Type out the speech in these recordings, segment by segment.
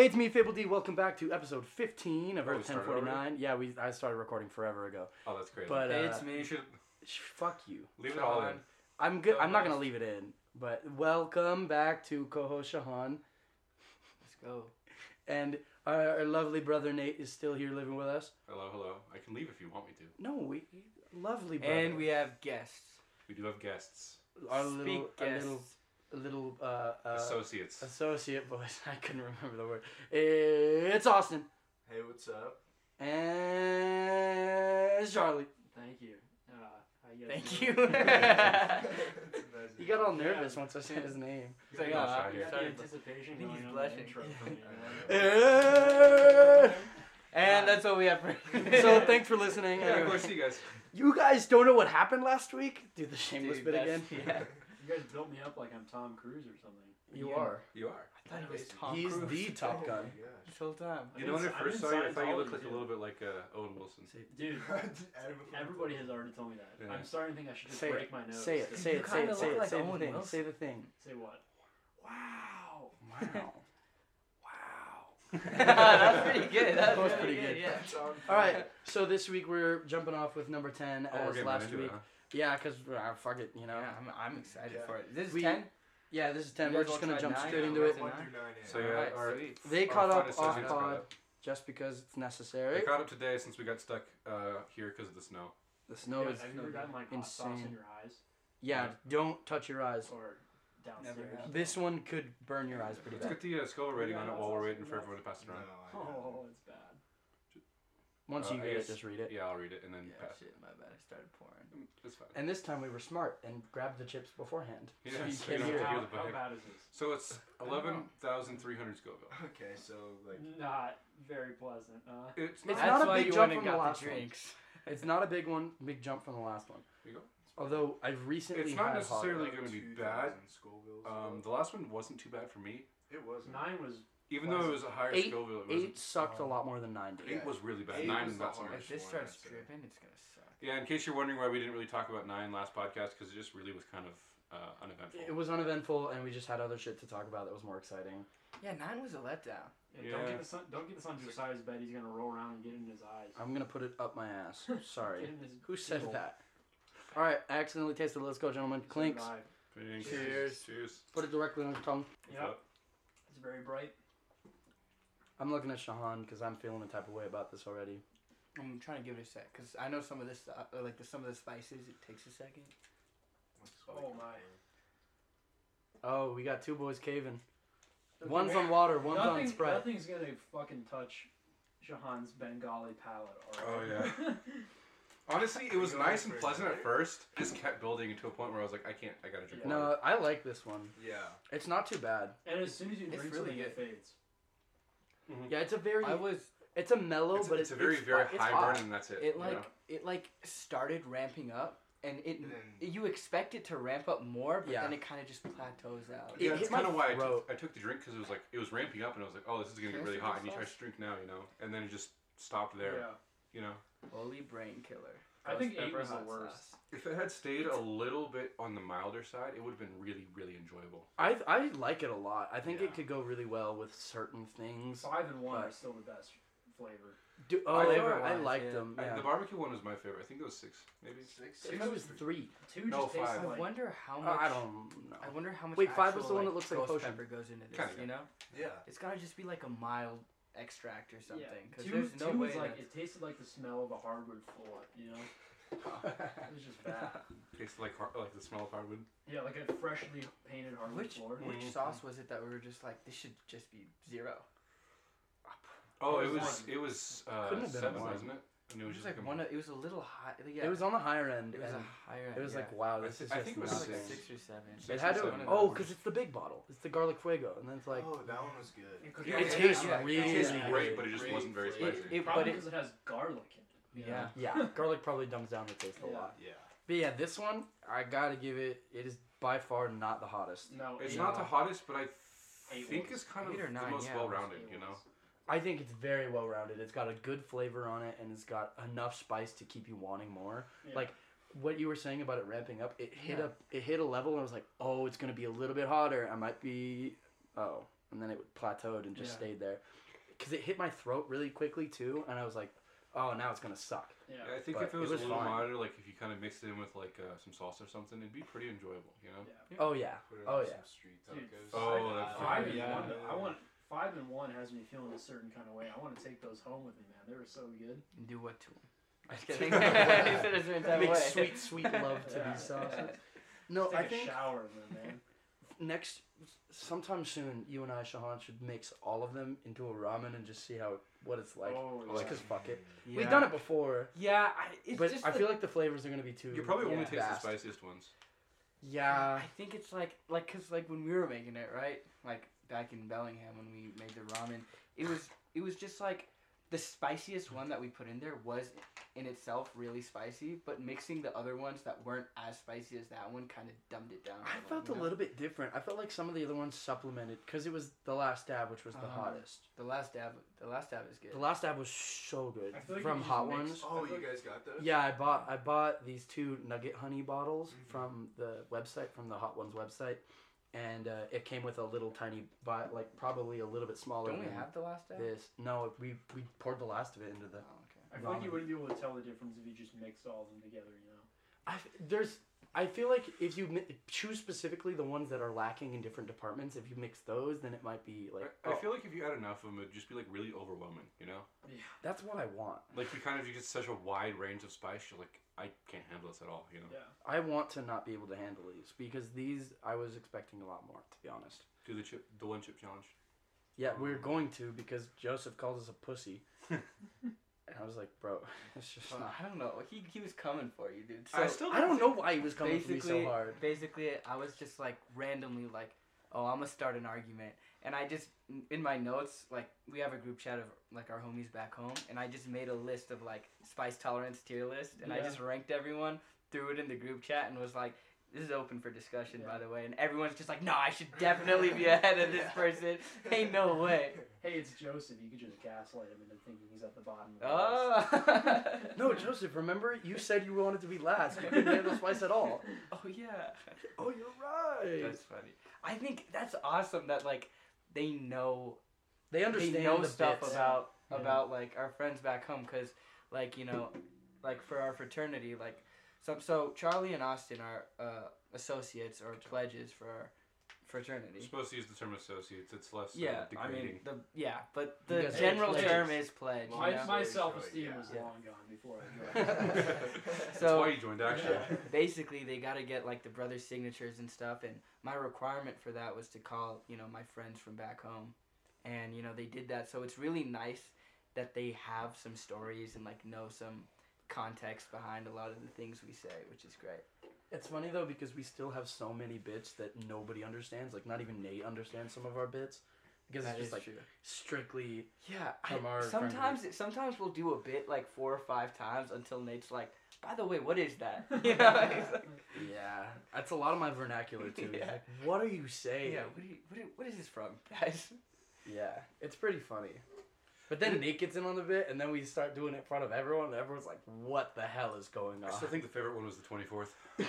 Hey, it's me, Fable D. Welcome back to episode 15 of Oh, Earth 1049. Yeah, we I started recording forever ago. Oh, that's crazy. But Hey, uh, it's me. you should fuck you. leave it all in. I'm good. I'm not gonna leave it in. But welcome back to co-host Shahan, Let's go. and our, our lovely brother Nate is still here living with us. Hello, hello. I can leave if you want me to. No, we lovely brother. And we have guests. We do have guests, our Speak little a guests. little a little uh, uh, associates. associate voice. I couldn't remember the word. It's Austin Hey, what's up? and it's Charlie. Thank you. Uh, how you Thank you. He got all nervous once I said his name. He's like, Yeah, oh, shy You got the anticipation I think he's blushing. the intro for me, Yeah. And that's what we have for so thanks for listening. yeah, of course. You guys. you guys don't know what happened last week? Do the shameless Dude, bit again. Yeah. You guys built me up like I'm Tom Cruise or something. You Yeah. are. You are. I thought he was Tom Cruise. He's Cruise. the Top Gun. this whole time. You know when I I'm first in saw you, I thought you looked Scientology, like a little bit like uh, Owen Wilson. Dude, everybody has already told me that. Yeah. I'm starting to think I should just Say break it. my nose. Say it. Say You it. Say kinda it. Say look it. like Say the Owen thing. Wilson. Say the thing. Say what? Wow. Wow. wow. That's pretty good. That's That was pretty good. Yeah. All right. So this week we're jumping off with number ten Oh, we're as getting last into week. huh? Yeah, cause uh, fuck it, you know. Yeah, I'm, I'm excited Yeah. for it. This is We- 10? Yeah, this is ten. You We're guys just wanna gonna try jump nine? straight Yeah, into we're it. going So yeah, Alright, our, sweet. They our caught fun up off associates caught pod up. just because it's necessary. They necessary. caught up today since we got stuck uh, here because of the snow. The snow Yeah, is have you ever gotten like hot sauce insane. in your eyes yeah. Don't touch your eyes. or downstairs? have. This one could burn your eyes pretty Let's bad. get the uh, Scoville rating on it while we're waiting for everyone to pass it around. Oh, it's bad. Once Uh, you I get it, guess- just read it. Yeah, I'll read it and then Yeah, pass it. shit, my bad. I started pouring. It's fine. And this time we were smart and grabbed the chips beforehand. Yeah, so you so you can't don't hear have to How, hear the how vibe. bad is this? So it's I don't know. 11,300 Scoville. Okay, so like Not very pleasant. Uh, It's It's not. not a big jump from the last the one. It's not a big one, big jump from the last one. Here you go. Although I've recently It's not had necessarily hot. gonna be 2,000 bad. Um, the last one wasn't too bad for me. it was nine was Even though it was a higher Eight- Scoville, it Eight wasn't. sucked a um, lot more than nine did. Eight Yeah. was really bad. Eight Nine, was not so much. If this one, starts dripping, it's gonna suck. Yeah, in case you're wondering why we didn't really talk about nine last podcast, because it just really was kind of uh, uneventful. It was uneventful, and we just had other shit to talk about that was more exciting. Yeah, nine was a letdown. Yeah, Don't Yeah. get this on, don't get this on Josiah's bed. He's gonna roll around and get in his eyes. I'm gonna put it up my ass. Sorry. Get in his Who said pupil. that? All right, I accidentally tasted. it. Let's go, gentlemen. Clinks. I. Thanks. Cheers. Cheers. Put it directly on your tongue. Yep. It's very bright. I'm looking at Shahan because I'm feeling the type of way about this already. I'm trying to give it a sec because I know some of this uh, like the, some of the spices, it takes a second. Oh my. Oh, we got two boys caving. Okay, One's on water, one's on spread. Nothing's gonna fucking touch Shahan's Bengali palate. Oh, yeah. Honestly, it was nice and pleasant at first. Just kept building to a point where I was like, I can't. I gotta drink water. No, I like this one. Yeah. It's not too bad. and as soon as you It's drink really something, it good. Fades. Yeah, it's a very. I was It's a mellow, It's, but it's it's, a very, it's very it's high hot. burn, and that's it. it you like know? it like started ramping up and it And then- you expect it to ramp up more, but Yeah. then it kind of just plateaus out. It yeah, that's my kind of why I took, I took the drink because it was like it was ramping up, and I was like, oh, this is gonna get Can I really hot. the And you try to drink now, you know, and then it just stopped there. Yeah. You know, Holy brain killer. I think Ghost eight was the worst. if it had stayed a little bit on the milder side, it would have been really, really enjoyable. I I like it a lot. I think Yeah. it could go really well with certain things. Five and one are still the best flavor. Do, oh, I I, flavor-wise, liked yeah. them. I- Yeah. the barbecue one was my favorite. I think it was six, maybe. Six. I think it was three. Two No, just tastes five. I like. wonder how much. I don't know. I wonder how much. Wait, five was actual, the one that looks like ghost potion. pepper goes into this. Kinda, You know, Yeah. it's gotta just be like a mild extract or something. yeah. Because Two, there's no two way. was like that- it tasted like the smell of a hardwood floor. You know, it was just bad. Tastes like har- like the smell of hardwood. Yeah, like a freshly painted hardwood which floor. which Mhm. sauce was it that we were just like this should just be zero? Oh, It it was was it was uh, Couldn't have been seven, wasn't it? And It was just like one. Of, it was a little high. Yeah, It was on the higher end. It was a and higher. it was yeah. like, wow, I this thi- is I just think it was nothing. like six. six or seven. Six It had to. seven. Oh, because it's the big bottle. It's the garlic fuego, and then it's like oh, that one was good. Yeah, it yeah, tastes yeah. really It tastes great, but it just Great wasn't very spicy. It- Probably but it- because it, has garlic in it. you Yeah. yeah, garlic probably dumbs down the taste a lot. Yeah. But yeah, this one I gotta give it. It is by far not the hottest. No, It's not the hottest, but I think it's kind of Eight or the most well-rounded. You know. Was. I think it's very well rounded. It's got a good flavor on it, and it's got enough spice to keep you wanting more. Yeah. Like what you were saying about it ramping up, it hit Yeah. a it hit a level, and I was like, oh, it's gonna be a little bit hotter. I might be, oh, and then it plateaued and just Yeah. stayed there. Because it hit my throat really quickly too, and I was like, "Oh, now it's gonna suck." Yeah. Yeah, I think But if it it was, was a little fine. milder, like if you kind of mixed it in with like uh, some salsa or something, it'd be pretty enjoyable. You know. Yeah. Oh yeah, Put it oh on yeah. some street Dude, tacos. Oh, five, that's five right. and Yeah. I want five and one has me feeling a certain kind of way. I want to take those home with me, man. They were so good. Do what to them? I'm just kidding. He said a certain type of Make sweet, sweet love to Yeah. these sauces. Just No, take I a think shower in them, man. next, sometime soon, you and I, Shahan, should mix all of them into a ramen and just see how what it's like. oh, Just yeah. cause fuck it. Yeah. We've done it before, Yeah, I, it's but just I the- feel like the flavors are gonna be too. You probably only Yeah. taste vast. the spiciest ones. Yeah. I think it's like like cause like when we were making it right, like back in Bellingham when we made the ramen, it was it was just like the spiciest one that we put in there was in itself really spicy, but mixing the other ones that weren't as spicy as that one kind of dumbed it down. I little, felt you a little bit different. I felt like some of the other ones supplemented because it was the last dab, which was the Uh-huh. hottest. The last dab, the last dab is good. The last dab was so good I feel like from you Hot mix- Ones. Oh, you guys got those? Yeah, I bought I bought these two Nugget Honey bottles Mhm. from the website from the Hot Ones website, and uh, it came with a little tiny, but like probably a little bit smaller. Don't we than have the last dab? this? No, we we poured the last of it into the. Oh, okay. I feel like you wouldn't be able to tell the difference if you just mixed all of them together. You know. I f- there's I feel like if you mi- choose specifically the ones that are lacking in different departments, if you mix those, then it might be like. I, I oh, feel like if you had enough of them, it'd just be like really overwhelming. You know, Yeah. that's what I want. like you kind of you get such a wide range of spice. You're like, I can't handle this at all. You know. Yeah. I want to not be able to handle these because these I was expecting a lot more to be honest. Do the chip, the one chip challenge. Yeah, we're going to because Joseph calls us a pussy. and I was like, bro, it's just not. I don't know. He he was coming for you, dude. I still I don't know why he was coming for me so hard. basically, I was just like randomly like, oh, I'm gonna start an argument, and I just in my notes like we have a group chat of like our homies back home, and I just made a list of like spice tolerance tier list, and I just ranked everyone, threw it in the group chat, and was like. This is open for discussion, by the way, and everyone's just like, "No, I should definitely be ahead of this person." Ain't no way. Hey, it's Joseph. You could just gaslight him into thinking he's at the bottom. Of the. Oh. No, Joseph, remember you said you wanted to be last. You couldn't handle spice at all. Oh yeah. Oh, you're right. That's funny. I think that's awesome that like they know they understand they know the stuff bits. about Yeah. about like our friends back home because like you know like for our fraternity like so so Charlie and Austin are uh, associates or pledges for our You're fraternity. supposed to use the term associates. It's less Yeah, uh, I mean the yeah, but the guys general term is pledge. you My, know? my self esteem Yeah. was Yeah. long gone before I joined. That's so why you joined actually. Yeah. basically they got to get like the brothers signatures and stuff and my requirement for that was to call you know my friends from back home and you know they did that so it's really nice that they have some stories and like know some context behind a lot of the things we say which is great It's funny though because we still have so many bits that nobody understands. Like not even Nate understands some of our bits because That it's just like true strictly. yeah from I, friend sometimes sometimes we'll do a bit like four or five times until nate's like by the way what is that you know like, Yeah, that's a lot of my vernacular too. Yeah. Like, what are you saying? yeah what, do you, what, do- what is this from guys Yeah, it's pretty funny. But then Nate gets in on the bit, and then we start doing it in front of everyone, and everyone's like, "What the hell is going on?" I still think the favorite one was the 24th. the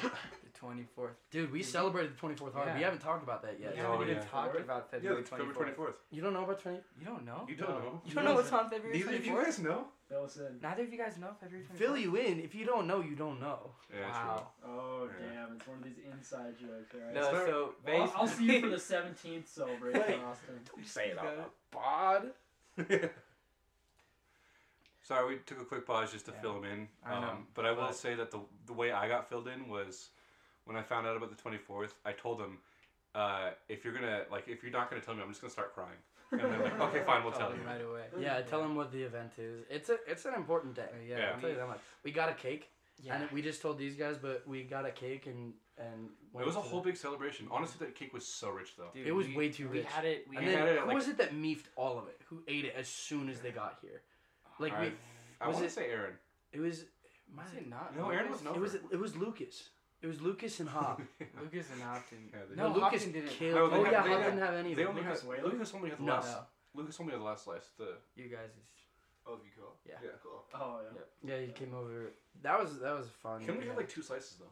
24th Dude, we Did you- celebrated the 24th hard. We haven't talked about that yet. we Oh, haven't even yeah. talked about Yeah, February that's February 24th. 24th. You don't know about 20? You don't know? You don't No. know. You don't know what's on February Neither of you guys know. Fill. Neither of you guys know February 24th? Fill you in. If you don't know, you don't know. Yeah, wow. Oh Yeah. damn! It's one of these inside jokes, right? No, not- so Well, I'll, I'll see you for the 17th celebration, Wait. Austin. Don't say it on on the the pod. True. Sorry, we took a quick pause just to Yeah. fill him in. I know, Um, but I will but- say that the the way I got filled in was when I found out about the 24th. I told them, uh, if you're gonna like, if you're not gonna tell me, I'm just gonna start crying. And they're like, okay, fine, we'll tell Told you. him right away. Yeah, tell them what the event is. It's a it's an important day. Yeah, Yeah. I'll tell you that much. We got a cake, yeah. and we just told these guys, but we got a cake and and. It was a to- whole big celebration. Honestly, that cake was so rich though. Dude, It was we- way too We rich. had it. We And We then had it who like- was it that meefed all of it? Who ate it as soon as they got here? Like I, we, I was want to say Aaron. it was. Was it not? No, Aaron Lucas? was It was it was Lucas. It was Lucas and Hop. Lucas and Hopton. Yeah, no, Lucas Hopton didn't. killed. No, they oh had- yeah, they Hop didn't have any. They only Lucas had, Lucas only had the No. last. No, Lucas only had the last slice. The you guys is. Oh, you cool? Yeah. Yeah. Cool. Oh yeah. Yep. Yeah, he came over. That was that was fun. can we yeah. have like two slices though?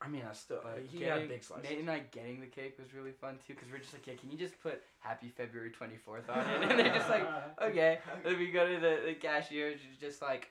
I mean, I still uh, But he getting, had big slices. Nate and I getting the cake was really fun too, because we're just like, yeah, can you just put Happy February 24th on it? And they're just like, okay. Then we go to the, the cashier. She's just like,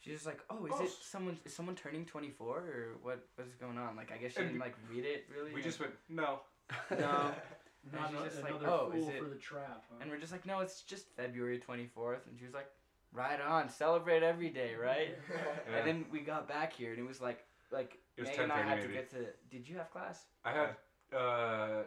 she's just like, oh, is Oh, it s- someone? Is someone turning 24 or what? What's going on? Like, I guess she And didn't like read it really. We and- just went no. no. Not And she's ano- just like, another "Oh, is fool it-" for the trap. Huh? And we're just like, no, it's just February 24th. And she was like, right on, celebrate every day, right? Yeah. And then we got back here and it was like, like It was and I 10:30 had to maybe. get to. Did you have class? I had uh.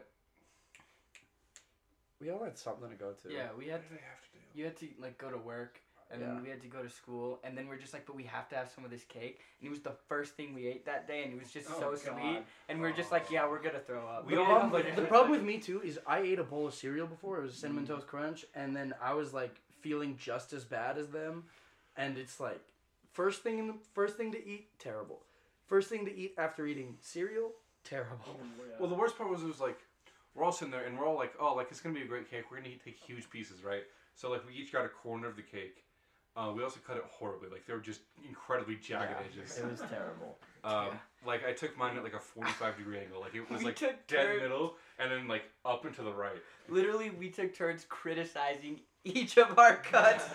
we all had something to go to. Yeah, we had. What did I have to do? You had to like go to work, and Yeah. then we had to go to school, and then we're just like, but we have to have some of this cake. And it was the first thing we ate that day, and it was just Oh, so God. sweet. And we are just like, yeah, we're gonna throw up. We The didn't problem, have, the problem with me too is I ate a bowl of cereal before. It was Mm. cinnamon toast crunch, and then I was like feeling just as bad as them. And it's like first thing in the first thing to eat, terrible. First thing to eat after eating cereal, terrible. Oh, yeah. Well, the worst part was it was like we're all sitting there and we're all like, oh, like it's gonna be a great cake. We're gonna eat, take huge pieces, right? So like we each got a corner of the cake. Uh, we also cut it horribly. Like they were just incredibly jagged Yeah, edges. It was terrible. Um, Yeah. Like I took mine at like a forty-five degree angle. Like it was We like took dead turns- middle and then like up and to the right. Literally, we took turns criticizing each of our cuts.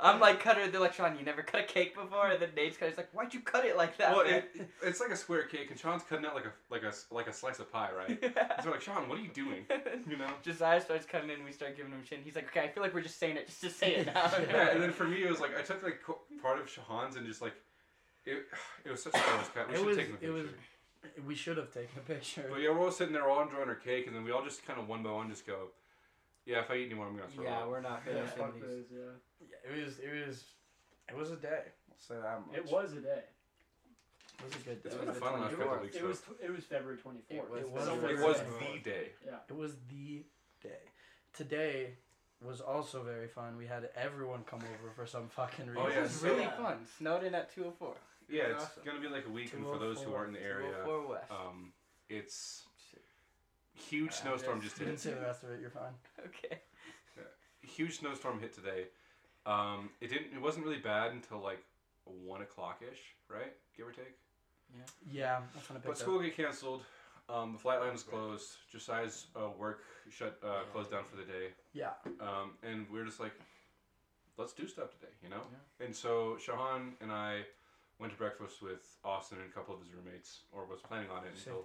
I'm like, cutter. They're like, Sean, you never cut a cake before. And then Nate's cutter's like, why'd you cut it like that? well, it, it's like a square cake, and Sean's cutting out like a like a like a slice of pie, right? so we're like, Sean, what are you doing? You know. Josiah starts cutting it and we start giving him shit. He's like, okay, I feel like we're just saying it just to say it now. yeah, and then for me, it was like I took like part of Shahan's and just like it. It was such a close cut. We It should was- have taken a it picture. was- We should have taken a picture. But yeah, we're all sitting there, all enjoying our cake, and then we all just kind of one by one just go, "Yeah, if I eat anymore, I'm gonna throw yeah, up." we're not yeah, finishing fuck these. those, yeah. Yeah, it was. It was. It was a day. I'll say that much. It was a day. It was a good day. It's It been a was the fun last couple weeks. It though. was it was February twenty fourth. It was It was It Yeah. was Yeah. the day. It was the day. Today was also very fun. We had everyone come over for some fucking reason. Oh, It yeah, was so- really fun. Snowed in at 204. Yeah, it's awesome. gonna be like a week, and for those who aren't in the area, 204 West. um, it's huge Yeah, snowstorm yes. just hit. didn't say the rest of it. You're fine. okay. Huge snowstorm hit today. Um, it didn't. It wasn't really bad until like one o'clock ish, right? Give or take. Yeah, Yeah. that's when I But school up. get canceled. Um, the flight line was closed. Josiah's uh, work shut uh, closed down for the day. Yeah. Um, and we are just like, let's do stuff today, you know. Yeah. And so Shahan and I went to breakfast with Austin and a couple of his roommates, or was planning on it until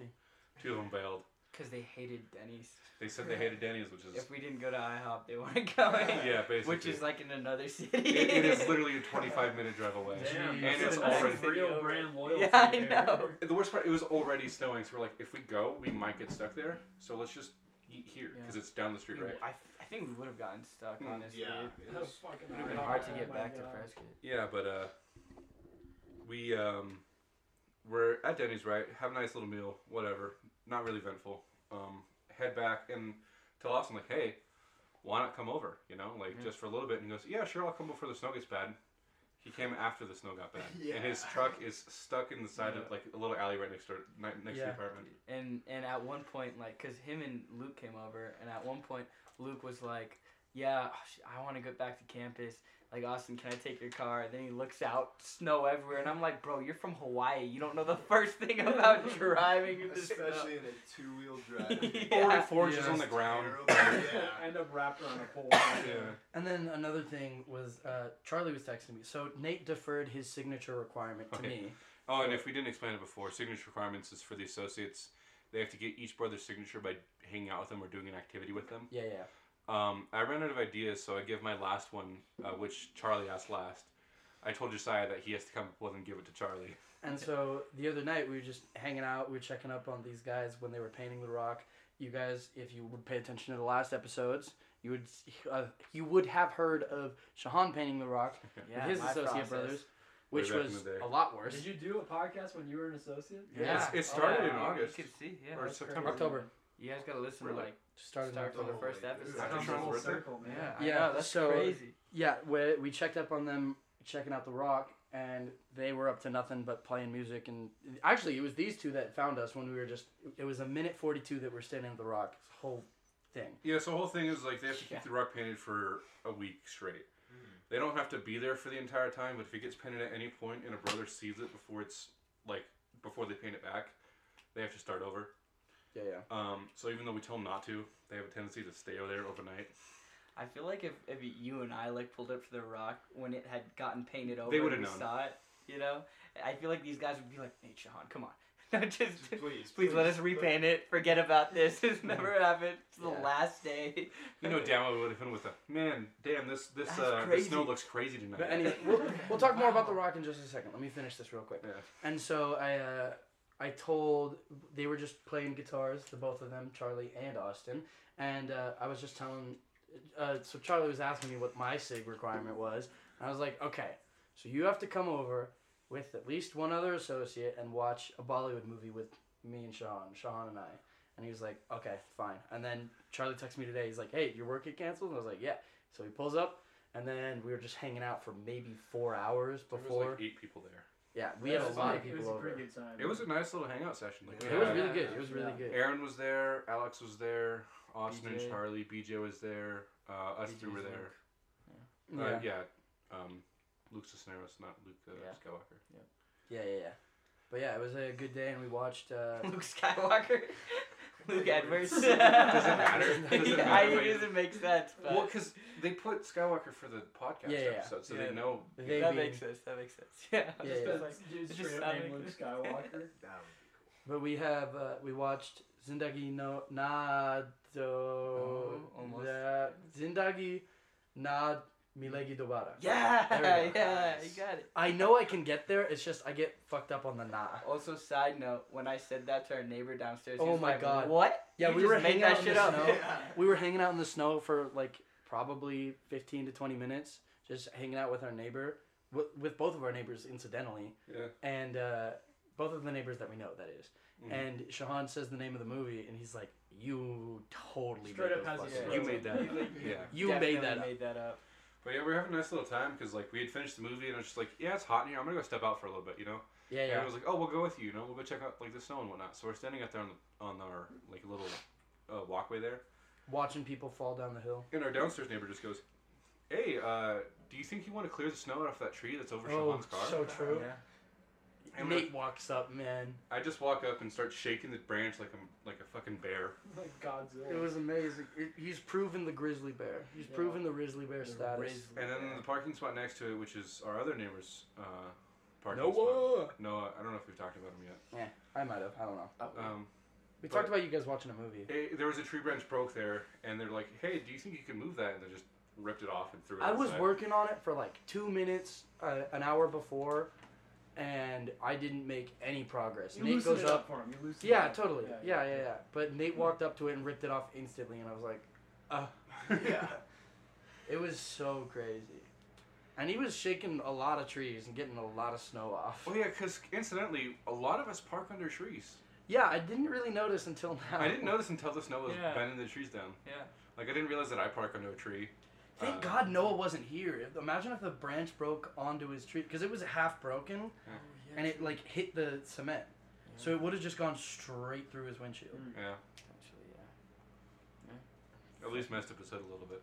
two of them bailed. Because they hated Denny's. They said they hated Denny's, which is If we didn't go to IHOP, they weren't going. yeah, basically. Which is like in another city. it, it is literally a 25 minute drive away. Damn, Jeez. And it's already- some real brand loyalty. Yeah, I there. know. The worst part, it was already snowing, so we're like, if we go, we might get stuck there. So let's just eat here because it's down the street, We- right? I, I think we would have gotten stuck, Mm, honestly. Yeah. It it was was- fucking would have been hard. hard to Oh get my back to Prescott. Yeah, but uh, we um, we're at Denny's, right? Have a nice little meal, whatever. Not really eventful. Um, head back and tell Austin like, hey, why not come over? You know, like Mhm. just for a little bit. And he goes, yeah, sure, I'll come before the snow gets bad. He came after the snow got bad, and his truck is stuck in the side Yeah. of like a little alley right next door, ni- next to the apartment. And and at one point, like, cause him and Luke came over, and at one point, Luke was like, "Yeah, I want to get back to campus. Like, Austin, can I take your car?" And then he looks out, snow everywhere, and I'm like, "Bro, you're from Hawaii. You don't know the first thing about driving in the snow." Especially in a two wheel drive. Yeah. Already forges Yeah. on the ground. yeah. End up wrapped around a pole. Yeah. And then another thing was uh, Charlie was texting me. So Nate deferred his signature requirement to Okay. me. Oh, and if we didn't explain it before, signature requirements is for the associates. They have to get each brother's signature by hanging out with them or doing an activity with them. Yeah, yeah. Um, I ran out of ideas, so I give my last one, uh, which Charlie asked last. I told Josiah that he has to come up with and give it to Charlie. And so the other night we were just hanging out. We were checking up on these guys when they were painting the rock. You guys, if you would pay attention to the last episodes, you would uh, you would have heard of Shahan painting the rock Yeah, with his associate process. brothers, which Way was a lot worse. Did you do a podcast when you were an associate? Yeah, It's- it started Oh, in August. You could see, yeah. or September. crazy. October You guys gotta listen Really? to like started start from the first episode. dude. After Full circle, man. Yeah, Yeah, know, that's so- crazy. Yeah, we, we checked up on them, checking out the rock, and they were up to nothing but playing music. And actually, it was these two that found us when we were just. It was a minute forty-two that we're standing at the rock. This whole thing. Yeah, so the whole thing is like they have to keep Yeah. the rock painted for a week straight. Hmm. They don't have to be there for the entire time, but if it gets painted at any point and a brother sees it before it's like before they paint it back, they have to start over. Yeah, yeah. Um, so even though we tell them not to, they have a tendency to stay over there overnight. I feel like if, if you and I like pulled up to the rock when it had gotten painted over, They and would've known. saw it. You know, I feel like these guys would be like, "Nate, Shahan, come on, No, just Please, please let us repaint it. Forget about this. It's never happened. It's the last day." You know, damn well would have been with a man. Damn, this this uh, the snow looks crazy tonight. But anyway, we'll, we'll talk more about the rock in just a second. Let me finish this real quick. Yeah. And so I uh, I told they were just playing guitars, the both of them, Charlie and Austin, and uh, I was just telling. Uh, so Charlie was asking me what my sig requirement was, and I was like, okay, so you have to come over with at least one other associate and watch a Bollywood movie with me and Sean, Sean and I. And he was like, okay, fine. And then Charlie texted me today. He's like, hey, your work get canceled? And I was like, yeah. So he pulls up, and then we were just hanging out for maybe four hours There was before. like eight people there. Yeah, we had a lot of people It was a over. pretty good time. It was a nice little hangout session. Like we It was really good. It was really Yeah. good. Aaron was there. Alex was there. Austin BJ. and Charlie. BJ was there. Uh, us BJ's three were Luke. there. Yeah. Uh, yeah. Um, Luke Cisneros, not Luke uh, Yeah. Skywalker. yeah, yeah, yeah. But yeah, it was a good day, and we watched. Uh, Luke Skywalker, Luke Edwards. Does it matter? Does it matter I, if I- it doesn't make sense, but Well, because they put Skywalker for the podcast Yeah, yeah, episode, so yeah. they know. they that being- makes sense. That makes sense. Yeah. Yeah, Just yeah. a Like, dude it just straight up named Luke Skywalker. That would be cool. But we have uh, we watched Zindagi no na do Oh, almost. uh, Zindagi na milegi dobara. Yeah, There we go. yeah, you got it. I know I can get there. It's just I get fucked up on the na. Also, side note, when I said that to our neighbor downstairs, he Oh was my like, God. What? Yeah, You we just were made hanging that out in shit the up. snow. We were hanging out in the snow for like probably fifteen to twenty minutes, just hanging out with our neighbor, with, with both of our neighbors, incidentally, Yeah. and uh, both of the neighbors that we know. That is. Mhm. And Shahan says the name of the movie, and he's like, "You totally Straight made up those has fucking You made that. You Yeah. You Definitely made that up. made that up. But yeah, we were having a nice little time because like we had finished the movie and I was just like, yeah, it's hot in here. I'm gonna go step out for a little bit, you know. Yeah, And. I was like, oh, we'll go with you. You know, we'll go check out like the snow and whatnot. So we're standing out there on the, on our like little uh, walkway there, Watching people fall down the hill. and our downstairs neighbor just goes, "Hey, uh, do you think you want to clear the snow off that tree that's over Oh, Shahan's car?" so true. Yeah. And Nate walks up, man. I just walk up and start shaking the branch like I'm like a fucking bear. Like Godzilla. It was amazing. It, he's proven the grizzly bear. He's Yeah. proven the grizzly bear The status. grizzly And then bear. the parking spot next to it, which is our other neighbor's uh, parking Noah. spot. Noah. I don't know if we've talked about him yet. Yeah, I might have. I don't know. Oh, Um, We talked about you guys watching a movie. eh, there was a tree branch broke there, and they're like, "Hey, do you think you can move that?" And they just ripped it off and threw it. I was working on it for like two minutes, uh, an hour before, and I didn't make any progress. You Nate goes it up. for him. You loosened it Yeah, up. totally. Yeah, yeah, yeah. But Nate walked up to it and ripped it off instantly, and I was like, uh. Yeah. It was so crazy. And he was shaking a lot of trees and getting a lot of snow off. Oh yeah, because incidentally, a lot of us park under trees. Yeah, I didn't really notice until now. I didn't notice until the snow was Yeah. bending the trees down. Yeah. Like I didn't realize that I park under a tree. Thank Uh, God Noah wasn't here. If- Imagine if the branch broke onto his tree because it was half broken and it like hit the cement, so it would have just gone straight through his windshield. Mm. Yeah, Actually, yeah. at least messed up his head a little bit.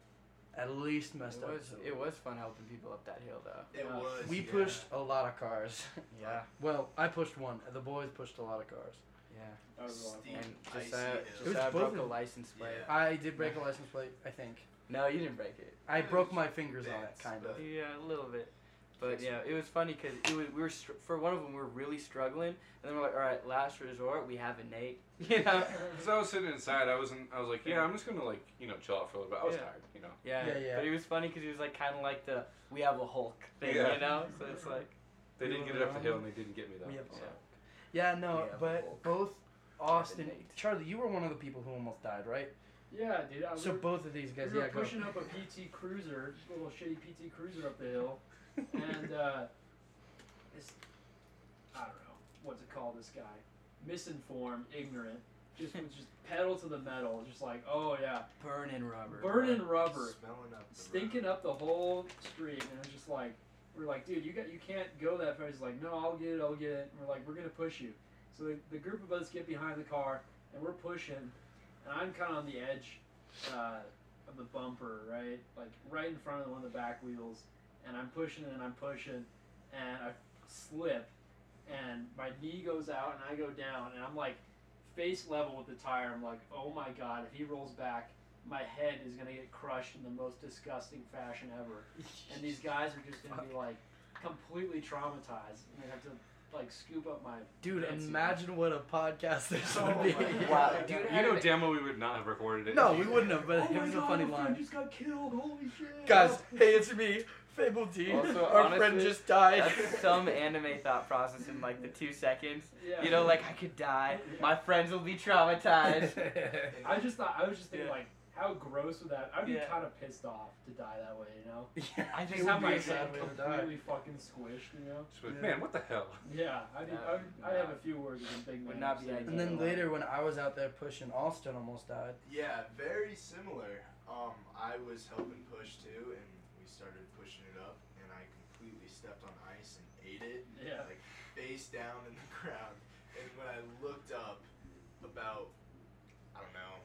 At least messed It up. was his it was fun helping people up that hill though. It Yeah. was. We yeah. pushed a lot of cars. Yeah. well, I pushed one. The boys pushed a lot of cars. Yeah. That was a lot of fun. And icy just uh. It was just uh, broke a license plate. Yeah. I did break a license plate. I think No, you didn't break it. I It broke my fingers on it, kind of. Yeah, a little bit. But yeah, it was funny because it was we were str- for one of them we were really struggling, and then we're like, all right, last resort, we have a Nate, you know. Because I was sitting inside, I wasn't. I was like, yeah, I'm just gonna like you know chill out for a little bit. I was Yeah. tired, you know. Yeah, Yeah, yeah. But it was funny because he was like kind of like the we have a Hulk thing, Yeah. you know. So it's like They didn't get it up the hill, and they didn't get me though. We have- so. Yeah, no, We have but Hulk. both Austin, Charlie, you were one of the people who almost died, right? Yeah, dude. I, So we were, both of these guys, we were yeah, go. pushing up a PT Cruiser, a little shitty PT Cruiser up the hill, and uh, this I don't know what's it called. This guy, misinformed, ignorant, just just pedal to the metal, just like oh yeah, burning rubber. burning rubber, Smelling up. the stinking up the whole street, and it's just like we're like, dude, you got you can't go that far. He's like, no, I'll get it, I'll get it. And we're like, we're gonna push you. So the, the group of us get behind the car, and we're pushing, and I'm kind of on the edge uh, of the bumper, right, like right in front of one of the back wheels, and I'm pushing and I'm pushing, and I slip, and my knee goes out, and I go down, and I'm like face level with the tire. I'm like, oh my god, if he rolls back, my head is gonna get crushed in the most disgusting fashion ever. And these guys are just gonna be like completely traumatized, and they have to like scoop up my. Dude, fancy- imagine what a podcast this Oh would be. my God. Wow, dude, You know damn well we would not have recorded it. No, we wouldn't have, but Oh it my was a funny my friend line. just got killed. Holy shit! Guys, hey, it's me, Fable D. Also, Our friend honestly, just died. That's some anime thought process in like the two seconds. Yeah. You know, like I could die. My friends will be traumatized. I just thought I was just thinking Yeah. like, how gross would that? I'd be Yeah. kind of pissed off to die that way, you know. yeah, I Just think have would be my a sad head way to die. completely fucking squished, you know. Just like, Yeah. Man, what the hell? Yeah, I would. That I would. would I have a few words with a big would man. not be saying And that. then later, when I was out there pushing, Austin almost died. Yeah, very similar. Um, I was helping push too, and we started pushing it up, and I completely stepped on ice and ate it, Yeah. like face down in the ground. And when I looked up, about I don't know,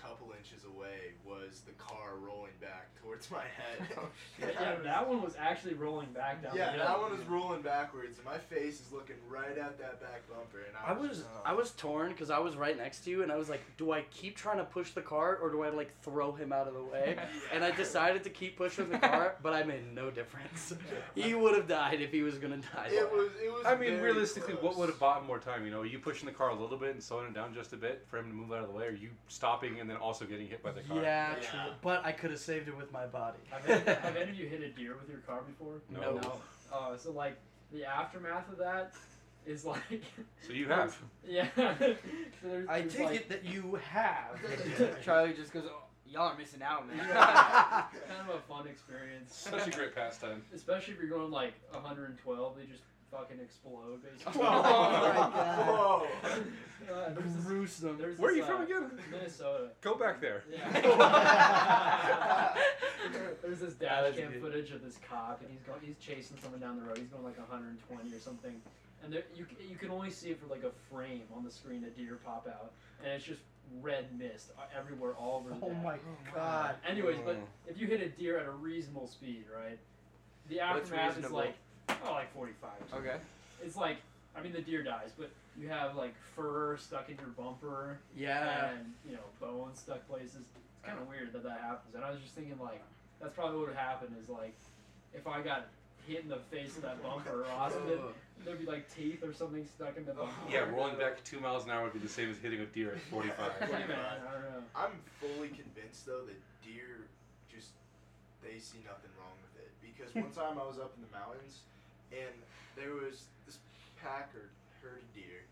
couple inches away was the car rolling back towards my head. Oh, yeah, yeah, that one was actually rolling back down. Yeah, the that one was rolling backwards, and my face is looking right at that back bumper, and I I was, was just, I oh. was torn because I was right next to you, and I was like, do I keep trying to push the car or do I like throw him out of the way? And I decided to keep pushing the car, but I made no difference. He would have died if he was gonna die. It was. It was. I mean, very realistically, what would have bought more time? You know, you pushing the car a little bit and slowing it down just a bit for him to move out of the way, or you stopping and then also getting hit by the car? Yeah, Yeah. true. But I could have saved it with my body. Have any, have any of you hit a deer with your car before? No. No. Oh, so like the aftermath of that is like, So you have. yeah. so there's, I there's take like, it that you have. Charlie just goes, oh, "Y'all are missing out, man." kind of a fun experience, Such a great pastime. especially if you're going like 112. They just fucking explode basically. Oh my God. Whoa. Uh, there's this, Gruesome. there's Where are this, you from uh, again? Minnesota. Go back there. Yeah. There's this Yeah, dash that's cam good. footage of this cop, and he's going, he's chasing someone down the road. He's going like 120 or something, and there, you c- you can only see it for like a frame on the screen. A deer pop out, and it's just red mist uh, everywhere, all over the. Oh dash. my god. Anyways, but Mm. if you hit a deer at a reasonable speed, right? The What's aftermath is reasonable? like, oh, like 45. Or something. okay. It's like, I mean, the deer dies, but you have like fur stuck in your bumper Yeah. and you know bones stuck places. It's kind of weird that that happens. And I was just thinking like that's probably what would happen is like if I got hit in the face of that bumper or Austin, then there'd be like teeth or something stuck in the oh. bumper. Yeah, rolling back two miles an hour would be the same as hitting a deer at 45. Yeah, man, I don't know. I'm fully convinced though that deer just they see nothing wrong with it because one time I was up in the mountains and there was this pack or herd of deer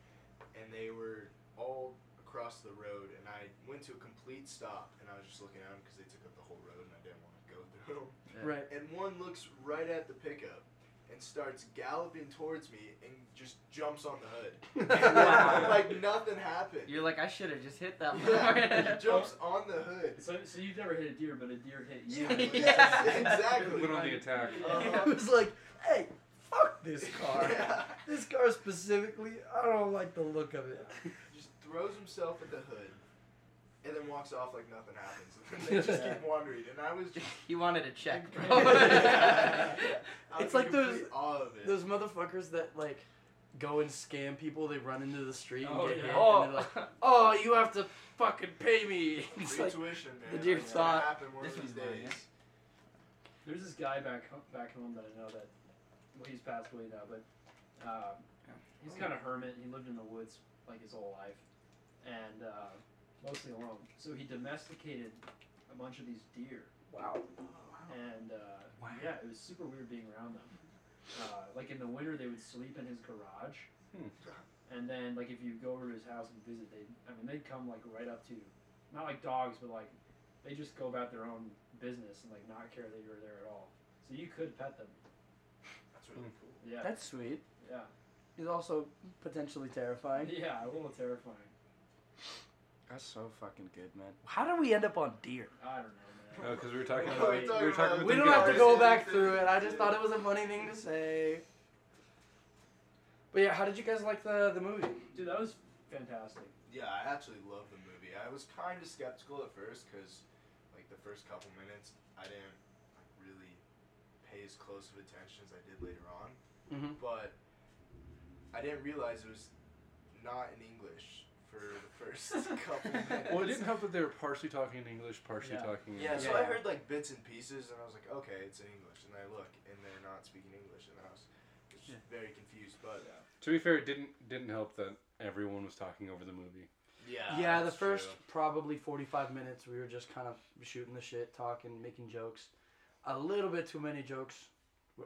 and they were all across the road and I went to a complete stop and I was just looking at them because they took up the whole road and I didn't want to go through them Right. and one looks right at the pickup and starts galloping towards me and just jumps on the hood and Wow. like nothing happened You're like, I should have just hit that. yeah, he jumps on the hood. So, so you've never hit a deer, but a deer hit you. Yeah. exactly. Went on the attack. Uh-huh. it was like, hey, fuck this car. Yeah. This car specifically, I don't like the look of it. Just throws himself at the hood, and then walks off like nothing happens. And they just keep wandering, and I was just. He wanted a check, I bro. was It's like those- complete of it. Those motherfuckers that like go and scam people, they run into the street and Oh, get yeah. hit, oh, and they're like, oh. "Oh, you have to fucking pay me." It's Free like, tuition, man. the deer It's thought- happen one This of these one's mine, days. There's this guy back back home that I know that well he's passed away now, but um, he's kind of hermit. He lived in the woods like his whole life, and uh, mostly alone. So he domesticated a bunch of these deer, wow. and uh, Wow. yeah, it was super weird being around them. Uh, like in the winter, they would sleep in his garage, Hmm. and then like if you go over to his house and visit, they I mean they'd come like right up to you, not like dogs, but like they just go about their own business and like not care that you're there at all. So you could pet them. That's really cool. Yeah. That's sweet. yeah. He's also potentially terrifying. Yeah, a little terrifying. That's so fucking good, man. How did we end up on deer? I don't know, man. Because we were talking about. we're We were talking about- about We don't have to go back through it. I just thought it was a funny thing to say. But yeah, how did you guys like the the movie? Dude, that was fantastic. Yeah, I actually love the movie. I was kind of skeptical at first because, like, the first couple minutes, I didn't like, really pay as close of attention as I did later on. Mm-hmm. But I didn't realize it was not in English for the first couple minutes. Well, it didn't help that they were partially talking in English, partially Yeah. talking. In Yeah, so Yeah. I heard like bits and pieces, and I was like, okay, it's in English. And I look, and they're not speaking English, and I was just Yeah. very confused. But To be fair, it didn't didn't help that everyone was talking over the movie. yeah, yeah, the first true. probably 45 minutes we were just kind of shooting the shit, talking, making jokes. A little bit too many jokes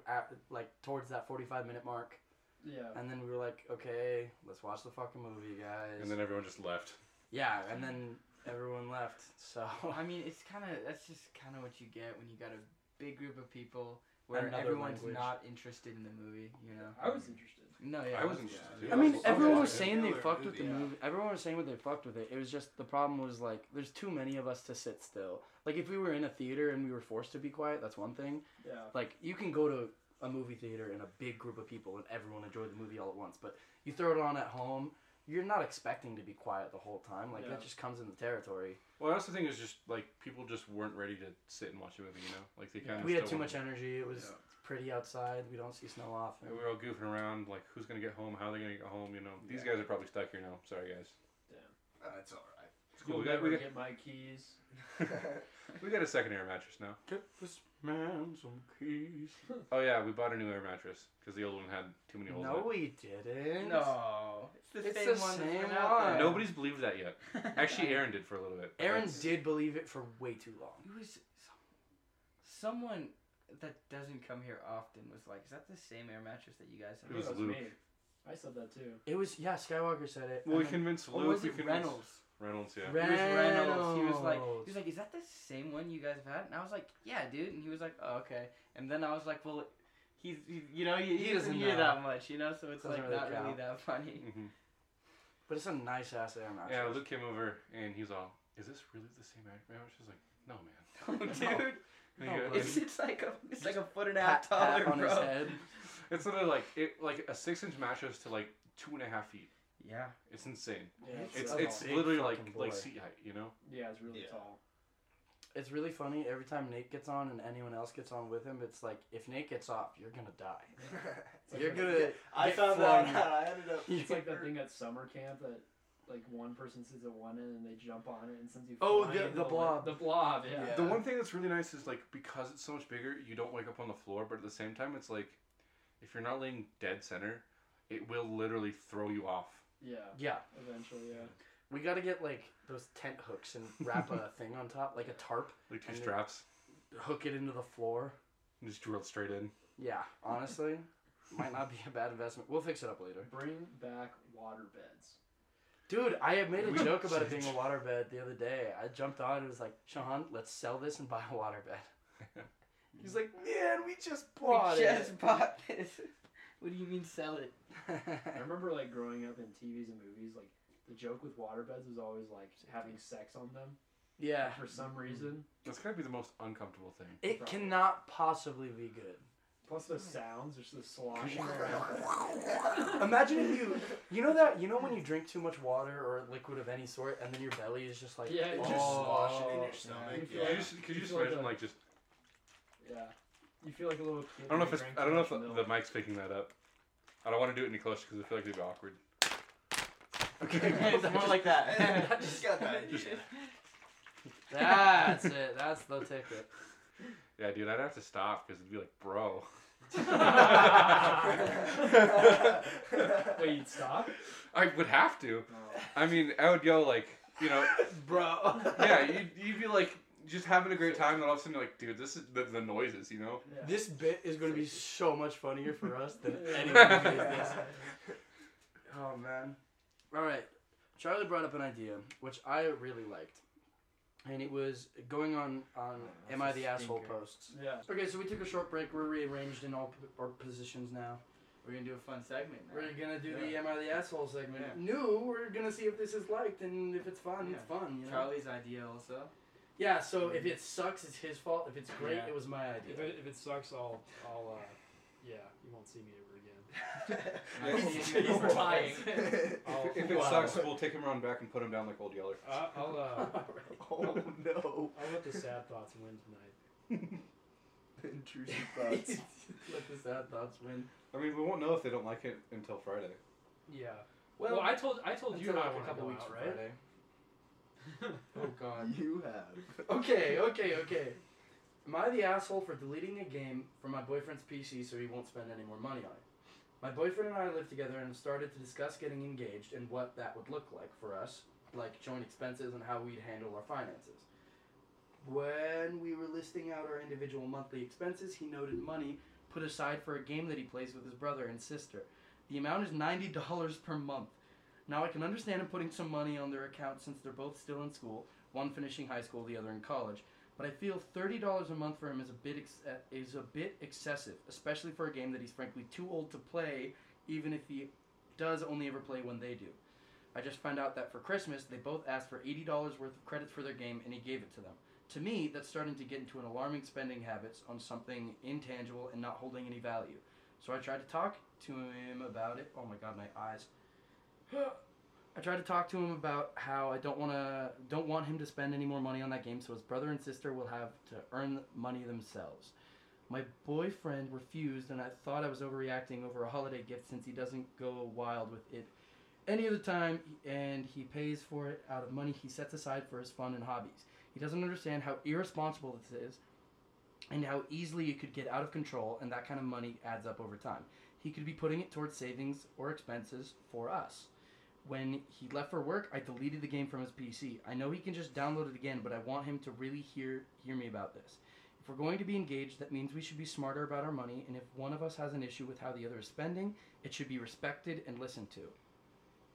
at, like towards that 45 minute mark. Yeah. And then we were like, okay, let's watch the fucking movie, guys. And then everyone just left. yeah, and then everyone left. So I mean, it's kind of that's just kind of what you get when you got a big group of people where Another everyone's language. not interested in the movie. You know. I was interested. No, yeah. I was that's- interested. yeah. I mean, everyone was saying they Killer fucked with the yeah. movie. Everyone was saying what they fucked with it. It was just the problem was like there's too many of us to sit still. Like if we were in a theater and we were forced to be quiet, that's one thing. Yeah. Like you can go to a movie theater and a big group of people and everyone enjoy the movie all at once, but you throw it on at home, you're not expecting to be quiet the whole time. Like Yeah. that just comes in the territory. Well, I also think it's just like people just weren't ready to sit and watch a movie. You know, like they Yeah. kind of. we had too much energy. It was Yeah. pretty outside. We don't see snow often. We were all goofing around, like who's gonna get home, how are they're gonna get home. You know, these Yeah. guys are probably stuck here now. Sorry, guys. Uh, it's all right. It's cool. You'll We got, never we, got, get my keys. we got a second air mattress now. Get this man some keys. Oh yeah, we bought a new air mattress because the old one had too many holes. in No, it. we didn't. No, it's the It's same the one. that's same been out there. one. Nobody's believed that yet. Actually, Aaron did for a little bit. Aaron that's- did believe it for way too long. It was someone that doesn't come here often was like, "Is that the same air mattress that you guys have?" It was That's Luke. me. I said that too. It was yeah. Skywalker said it. Well, we then- convinced Or Luke. was we it convinced Reynolds? Reynolds, yeah. Re- It was Reynolds. He was like, he was like, "Is that the same one you guys have had?" And I was like, "Yeah, dude." And he was like, "Oh, okay." And then I was like, "Well, he's, he, you know, he, He he doesn't doesn't hear that much, you know, so it's Doesn't like really not really that funny." hmm But it's a nice ass air mattress. Yeah, Luke came over and he's all, "Is this really the same air mattress?" I was like, "No, man." dude, And No, he goes- but- it's, it's like a it's like a foot and a half taller, on bro. his head. It's literally like it, like a six-inch mattress to like two and a half feet. Yeah. It's insane. Yeah, It's It's a it's literally like fucking like boy. seat height, you know. Yeah, it's really Yeah. tall. It's really funny. Every time Nate gets on and anyone else gets on with him, it's like if Nate gets off, you're gonna die. You're gonna. I get found that flung. out. I ended up. It's like that thing at summer camp that like one person sits at one end and they jump on it and sends you. Oh, flying the- into the li- blob. The blob, yeah. Yeah. The one thing that's really nice is like because it's so much bigger, you don't wake up on the floor, but at the same time, it's like if you're not laying dead center, it will literally throw you off. Yeah. Yeah, Eventually, yeah. we gotta get like those tent hooks and wrap a thing on top, like a tarp, Like two And straps, hook it into the floor. and just drill it straight in. Yeah, honestly, might not be a bad investment. We'll fix it up later. Bring back water beds. Dude, I had made a joke about it being a waterbed the other day. I jumped on and was like, Sean, let's sell this and buy a waterbed. He's like, man, we just bought we it. just bought this. What do you mean sell it? I remember like growing up in TVs and movies, like the joke with water beds was always like having sex on them yeah, for some mm-hmm. reason. That's gotta be the most uncomfortable thing. it Probably. cannot possibly be good. Plus the sounds, there's the sloshing around. Imagine if you, you know that, you know when you drink too much water or liquid of any sort, and then your belly is just like, Yeah, It's Oh, just sloshing in your stomach. You Could you just, could you you just feel like imagine a- like just? Yeah. You feel like a little kid. I don't know if it's, I don't know if the, the mic's picking that up. I don't want to do it any closer because I feel like it'd be awkward. Okay, it's more like that. I just got that idea. That's it. That's the ticket. Yeah, dude, I'd have to stop because it'd be like, bro. Wait, you'd stop? I would have to. Oh. I mean, I would go like, you know, Bro. yeah, you'd, you'd be like just having a great time, and all of a sudden you're like, dude, this is the, the noises, you know? Yeah. This bit is going to be so much funnier for us than any movie is this. Oh man. All right. Charlie brought up an idea which I really liked. And it was going on on Oh, Am I the Asshole stinker. posts. Yeah. Okay, so we took a short break. We're rearranged in all p- our positions now. We're gonna do a fun segment. Now. We're gonna do the Yeah. Am I the Asshole segment. Yeah. New, we're gonna see if this is liked and if it's fun, it's fun. You know? Charlie's idea also. Yeah. So if it sucks, it's his fault. If it's great, Yeah. it was my If idea. it, if it sucks, I'll, I'll, uh, yeah, you won't see me ever again. He's He's lying. If it Wow. sucks, we'll take him around back and put him down like Old Yeller. I- I'll, uh, oh no. I'll let the sad thoughts win tonight. Intrusive thoughts. Let the sad thoughts win. I mean, we won't know if they don't like it until Friday. Yeah. Well, I told I told you until not like to a couple weeks out, from right? Friday. Oh God. You have. Okay, okay, okay. Am I the asshole for deleting a game from my boyfriend's PC so he won't spend any more money on it? My boyfriend and I live together and have started to discuss getting engaged and what that would look like for us, like joint expenses and how we'd handle our finances. When we were listing out our individual monthly expenses, he noted money put aside for a game that he plays with his brother and sister. The amount is $90 per month. Now I can understand him putting some money on their account since they're both still in school, one finishing high school, the other in college. But I feel thirty dollars a month for him is a bit uh, is a bit excessive, especially for a game that he's frankly too old to play, even if he does only ever play when they do. I just found out that for Christmas they both asked for eighty dollars worth of credits for their game, and he gave it to them. To me, that's starting to get into an alarming spending habits on something intangible and not holding any value. So I tried to talk to him about it. Oh my god, my eyes. I tried to talk to him about how I don't want to don't want him to spend any more money on that game so his brother and sister will have to earn money themselves. My boyfriend refused and I thought I was overreacting over a holiday gift since he doesn't go wild with it any other time and he pays for it out of money he sets aside for his fun and hobbies. He doesn't understand how irresponsible this is and how easily it could get out of control and that kind of money adds up over time. He could be putting it towards savings or expenses for us. When he left for work, I deleted the game from his PC. I know he can just download it again, but I want him to really hear hear me about this. If we're going to be engaged, that means we should be smarter about our money, and if one of us has an issue with how the other is spending, it should be respected and listened to.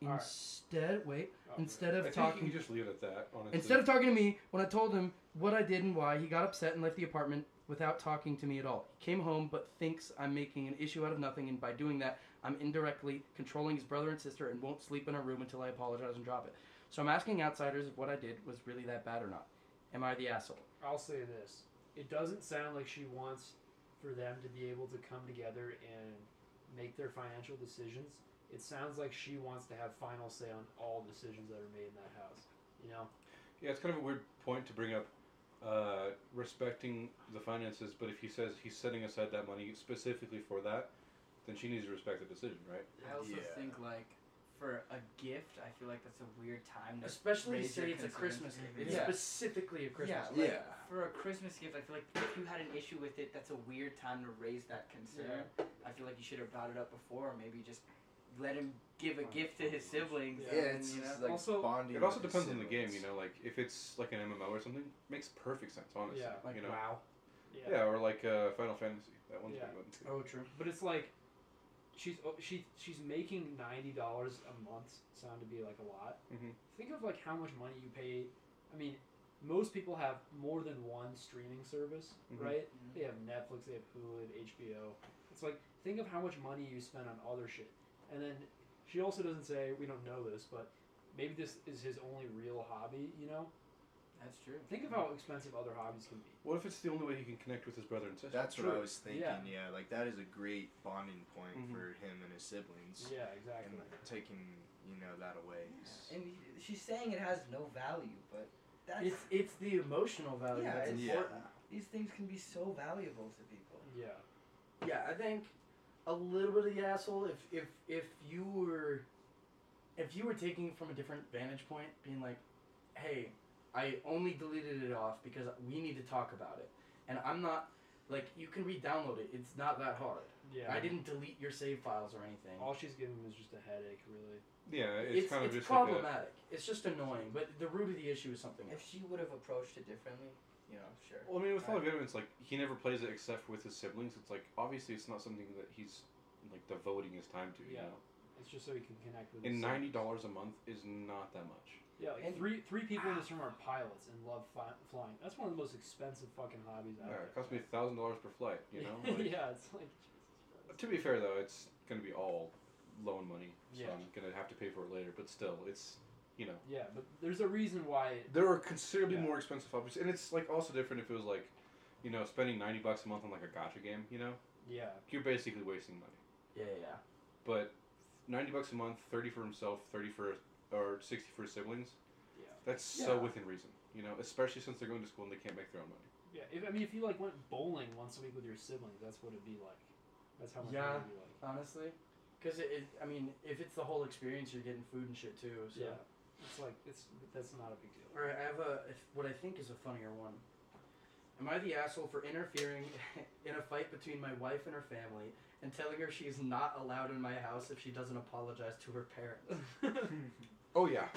Instead, wait, Oh, instead I of think talking you can just leave it at that. Honestly. Instead of talking to me, when I told him what I did and why, he got upset and left the apartment without talking to me at all. He came home but thinks I'm making an issue out of nothing, and by doing that, I'm indirectly controlling his brother and sister and won't sleep in our room until I apologize and drop it. So I'm asking outsiders if what I did was really that bad or not. Am I the asshole? I'll say this: it doesn't sound like she wants for them to be able to come together and make their financial decisions. It sounds like she wants to have final say on all decisions that are made in that house. You know? Yeah, it's kind of a weird point to bring up, uh, respecting the finances. But if he says he's setting aside that money specifically for that, then she needs to respect the decision, right? I also Yeah. think like for a gift, I feel like that's a weird time to Especially raise say your it's a. Christmas gift. It's Yeah. specifically a Christmas yeah, gift. like, Yeah. For a Christmas gift, I feel like if you had an issue with it, that's a weird time to raise that concern. I feel like you should have brought it up before, or maybe just let him give a gift to his siblings. Yeah, Yeah, and, it's you know? like Also- bonding. It also with depends on the game, you know. Like if it's like an MMO or something, makes perfect sense, honestly. Yeah, Like you know. wow. Yeah. Yeah, or like uh, Final Fantasy. That one's Yeah. big one too. Oh, true. But it's like she's oh, she she's making ninety dollars a month sound to be like a lot. Mhm. Think of like how much money you pay. I mean, most people have more than one streaming service, Mhm. right? Mhm. They have Netflix, they have Hulu, they have HBO. It's like think of how much money you spend on other shit, and then she also doesn't say we don't know this, but maybe this is his only real hobby. You know, That's true. think of how expensive other hobbies can be. What if it's the only way he can connect with his brother and sister? That's what I was thinking. Yeah. Yeah. like that is a great bonding point Mhm. for him and his siblings. Yeah, exactly. And taking you know that away. is- And she's saying it has no value, but that's It's it's the emotional value Yeah, that's it's- important. these things can be so valuable to people. Yeah. Yeah, I think a little bit of the asshole if if if you were if you were taking from a different vantage point, being like, hey, I only deleted it off because we need to talk about it, and I'm not like you can re-download it. It's not that hard. Yeah. I didn't delete your save files or anything. All she's giving him is just a headache, really. Yeah, it's, It's kind of it's just like a, problematic. it's just annoying, but the root of the issue is something If else. she would have approached it differently, you know, sure. Well, I mean, with Right. Fall of it's like he never plays it except with his siblings. It's like obviously it's not something that he's like devoting his time to. You Yeah. know, It's just so he can connect with. and his ninety dollars a month is not that much. Yeah, like And- three three people in ah. this room are pilots and love fi- flying. That's one of the most expensive fucking hobbies out Yeah, there. it cost me thousand dollars per flight. You know. Like, yeah, it's like. To be fair though, it's gonna be all loan money, so Yeah. I'm gonna have to pay for it later. But still, it's you know Yeah, but there's a reason why. there are considerably Yeah. more expensive hobbies, and it's like also different if it was like, you know, spending ninety bucks a month on like a gacha game. You know, Yeah, you're basically wasting money. Yeah, yeah, yeah. But ninety bucks a month, thirty for himself, thirty for or sixty for siblings. Yeah. That's so Yeah. within reason. You know, especially since they're going to school and they can't make their own money. yeah. If, I mean, if you like went bowling once a week with your siblings, that's what it'd be like. That's how much Yeah. it'd be like. Honestly, Because it, it, I mean, if it's the whole experience, you're getting food and shit too. So. Yeah. It's like it's that's not a big deal. All right, I have a if- what I think is a funnier one. Am I the asshole for interfering in a fight between my wife and her family and telling her she is not allowed in my house if she doesn't apologize to her parents? Oh yeah.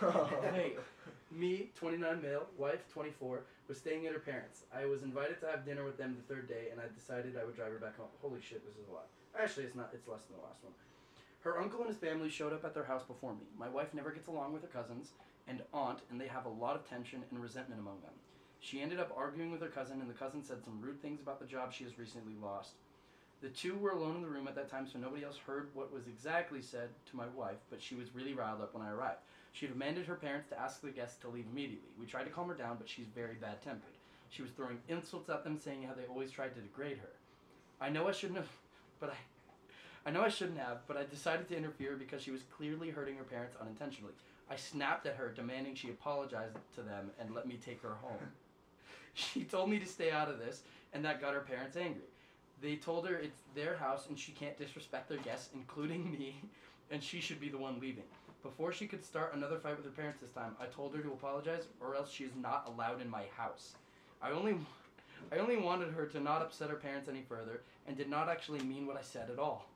hey, me, 29 male, wife, 24, was staying at her parents. I was invited to have dinner with them the third day, and I decided I would drive her back home. Holy shit, this is a lot. Actually, it's not. It's less than the last one. Her uncle and his family showed up at their house before me. My wife never gets along with her cousins and aunt, and they have a lot of tension and resentment among them. She ended up arguing with her cousin, and the cousin said some rude things about the job she has recently lost. The two were alone in the room at that time, so nobody else heard what was exactly said to my wife, but she was really riled up when I arrived. She demanded her parents to ask the guests to leave immediately. We tried to calm her down, but she's very bad tempered. She was throwing insults at them, saying how they always tried to degrade her. I know I shouldn't have, but I, I know I shouldn't have, but I decided to interfere because she was clearly hurting her parents unintentionally. I snapped at her, demanding she apologize to them and let me take her home. She told me to stay out of this, and that got her parents angry. They told her it's their house and she can't disrespect their guests, including me, and she should be the one leaving. Before she could start another fight with her parents this time, I told her to apologize or else she is not allowed in my house. I only I only wanted her to not upset her parents any further and did not actually mean what I said at all.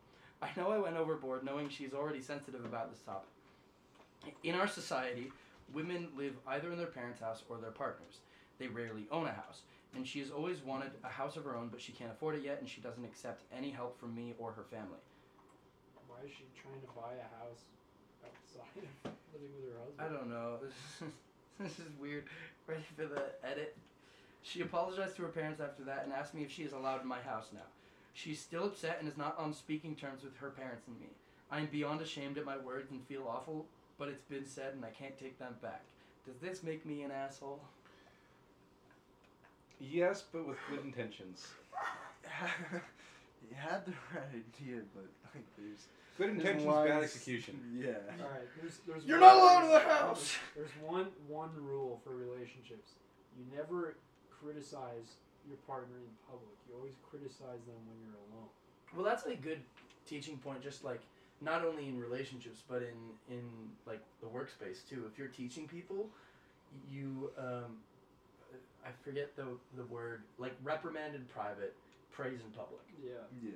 I know I went overboard knowing she's already sensitive about this topic. In our society, women live either in their parents' house or their partners. They rarely own a house, and she has always wanted a house of her own, but she can't afford it yet and she doesn't accept any help from me or her family. Why is she trying to buy a house outside of living with her husband? I don't know. This is, this is weird. Ready for the edit? She apologized to her parents after that and asked me if she is allowed in my house now. She's still upset and is not on speaking terms with her parents and me. I am beyond ashamed at my words and feel awful, but it's been said and I can't take them back. Does this make me an asshole? Yes, but with good intentions. you had the right idea, but like there's Good there's intentions, lines- bad execution. Yeah. All right, there's there's You're one- not allowed in the house! There's one one rule for relationships. You never criticize your partner in public. You always criticize them when you're alone. Well, that's a good teaching point. Just like not only in relationships, but in in like the workspace too. If you're teaching people, you um, I forget the the word like reprimand in private, praise in public, Yeah. Yeah.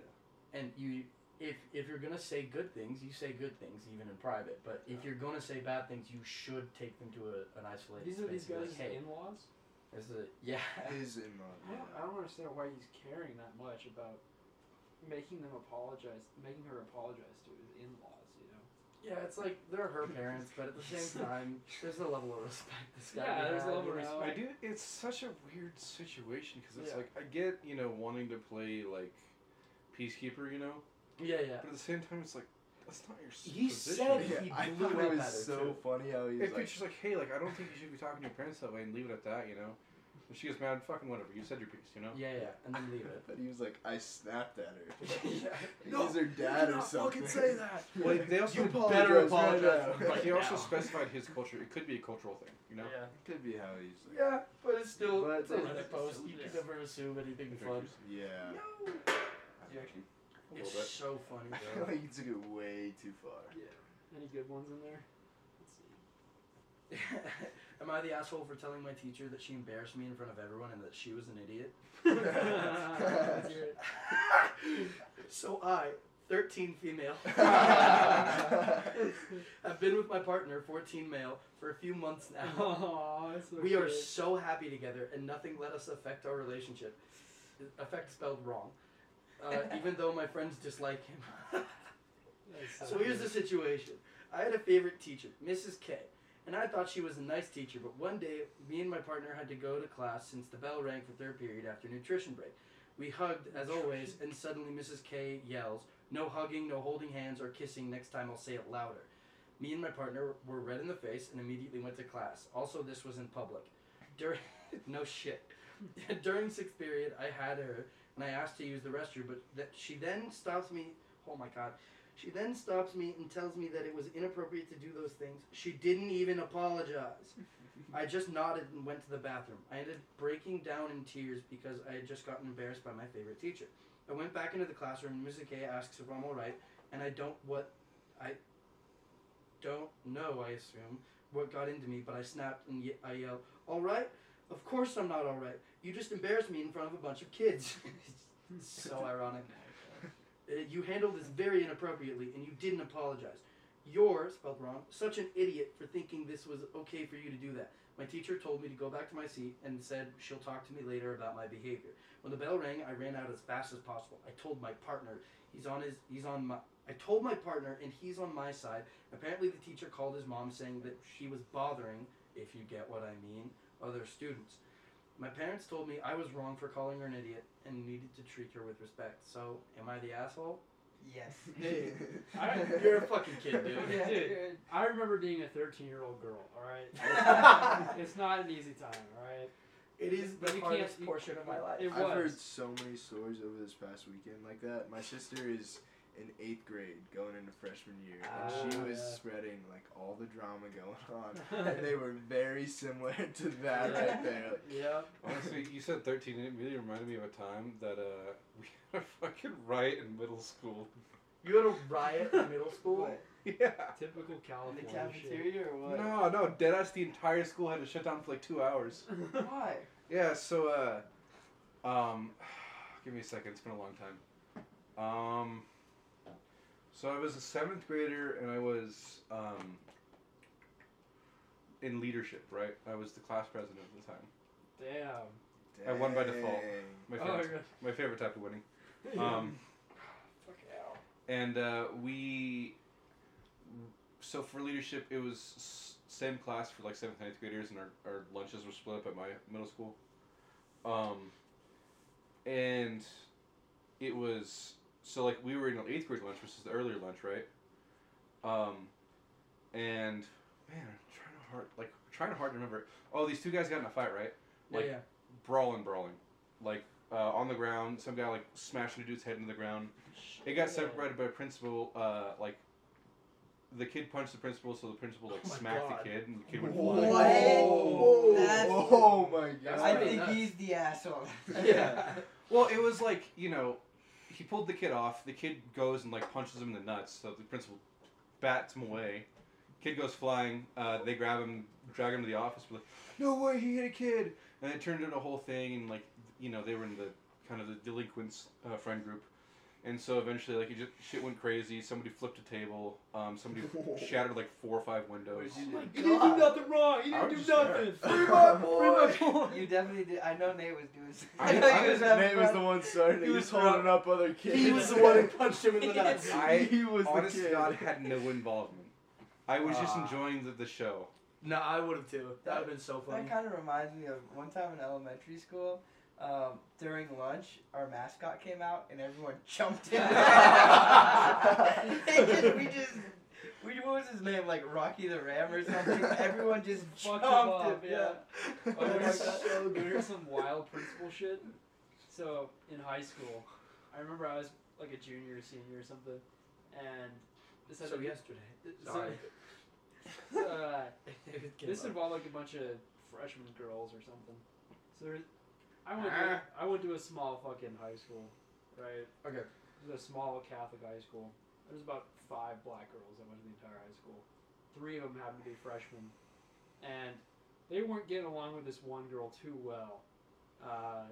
and you. If, if you're gonna say good things, you say good things even in private. But if you're gonna say bad things, you should take them to a, an isolated These are these space. and be guys' like, hey, in-laws. is it? yeah. His in I don't, I don't understand why he's caring that much about making them apologize, making her apologize to his in-laws. You know. Yeah, it's like they're her parents, but at the same time, there's a level of respect. This guy Yeah, there's a level of know? I do. It's such a weird situation because it's Yeah. like I get you know wanting to play like peacekeeper, you know, Yeah, yeah. but at the same time it's like that's not your He position. said Yeah, he I blew thought it was so too. funny how he If like, it's just like, hey, like I don't think you should be talking to your parents that way and leave it at that, you know. If she gets mad, fucking whatever. You said your piece, you know. Yeah, yeah, and then leave it. but he was like, I snapped at her. yeah. He's her dad or something. that. Well, they also You apologize better right apologize now. like he also now. specified his culture. It could be a cultural thing, you know. Yeah. It could be how he's like, Yeah, but it's still But it's a it's- Reddit post. You can never assume anything fun. yeah. No. You actually. A It's little bit. so funny, I feel like he took it way too far. Yeah. Any good ones in there? Let's see. Am I the asshole for telling my teacher that she embarrassed me in front of everyone and that she was an idiot? Let's hear it. so I, 13 female, have been with my partner, 14 male, for a few months now. Aw, that's so We are so happy together, and nothing let us affect our relationship. Affect spelled wrong. Uh, even though my friends dislike him. That's so here's the situation. I had a favorite teacher, Mrs. K, and I thought she was a nice teacher, but one day, me and my partner had to go to class since the bell rang for third period after nutrition break. We hugged, as always, and suddenly Mrs. K yells, No hugging, no holding hands, or kissing, next time I'll say it louder. Me and my partner were red in the face and immediately went to class. Also, this was in public. During, no shit. During sixth period, I had her, and I asked to use the restroom, but that she then stops me. Oh my god. She then stops me and tells me that it was inappropriate to do those things. She didn't even apologize. I just nodded and went to the bathroom. I ended breaking down in tears because I had just gotten embarrassed by my favorite teacher. I went back into the classroom and Mrs. K asks if I'm alright, and I don't what I don't know, I assume, what got into me, but I snapped and ye- I yelled, Alright? Of course I'm not alright. You just embarrassed me in front of a bunch of kids. so ironic. Uh, you handled this very inappropriately and you didn't apologize. You're, spelled wrong, such an idiot for thinking this was okay for you to do that. My teacher told me to go back to my seat and said she'll talk to me later about my behavior. When the bell rang, I ran out as fast as possible. I told my partner, he's on his he's on my I told my partner and he's on my side. Apparently the teacher called his mom saying that she was bothering, if you get what I mean, other students. My parents told me I was wrong for calling her an idiot and needed to treat her with respect. So, am I the asshole? Yes. Hey, I, You're a fucking kid, dude. Yeah, Dude. dude. I remember being a 13 year old girl. All right, it's not an easy time. All right, It is But the you can't- hardest you- portion of my life. it I've heard so many stories over this past weekend like that. My sister is in eighth grade going into freshman year, and she Ah, was yeah. spreading like all the drama going on, and they were very similar to that right there. Like, yeah. Honestly, you said 13, and it really reminded me of a time that uh, we had a fucking riot in middle school. You had a riot in middle school? What? Yeah. Typical In California the cafeteria or what? No, no, deadass. The entire school had to shut down for like two hours. Why? Yeah, so uh, um, give me a second. It's been a long time. Um, so I was a seventh grader, and I was um in leadership. Right, I was the class president at the time. Damn. I won by default. My Oh, favorite, God. my favorite type of winning. Um, Fuck out. and uh, we so for leadership it was same class for like seventh and eighth graders and our, our lunches were split up at my middle school um, and it was so like we were in eighth grade lunch which is the earlier lunch right um, and man i'm trying to hard like trying to hard to remember oh these two guys got in a fight right Yeah, like yeah. brawling brawling like uh, on the ground some guy like smashing a dude's head into the ground it got separated by a principal. Uh, like the kid punched the principal, so the principal like Oh smacked God. the kid, and the kid went What? flying. What? That's- oh my god! I think nuts. he's the asshole. Yeah. Well, it was like you know, he pulled the kid off. The kid goes and like punches him in the nuts, so the principal bats him away. Kid goes flying. Uh, they grab him, drag him to the office. Like, no way, he hit a kid, and it turned into a whole thing. And like you know, they were in the kind of the delinquents uh, friend group. And so eventually, like, it just shit went crazy. Somebody flipped a table. Um, somebody shattered like four or five windows. Oh my You didn't do nothing wrong. You didn't do nothing. there. Free my Boy. Free my boy. You definitely did. I know Nate was doing. some- I- know I he was- having Nate was the one starting. He He was was holding proud. up other kids. He was the one who punched him in the nuts. I he was honest the to kid. God had no involvement. I was just Ah. enjoying the, the show. No, I would have too. That would have been so funny. That kind of reminds me of one time in elementary school. Um, during lunch, our mascot came out and everyone jumped in. Just- we just, we what was his name? Like Rocky the Ram or something. Everyone just Fucked jumped him up, him. yeah. Yeah. Oh, my here's, God. so here's some wild principal shit. So in high school, I remember I was like a junior, or senior, or something, and this had So to be- yesterday. so- uh, this involved like a bunch of freshman girls or something. So there, I went Ah. to, I went to a small fucking high school, right? Okay. It was a small Catholic high school. There was about five black girls that went to the entire high school. Three of them happened to be freshmen, and they weren't getting along with this one girl too well. Uh,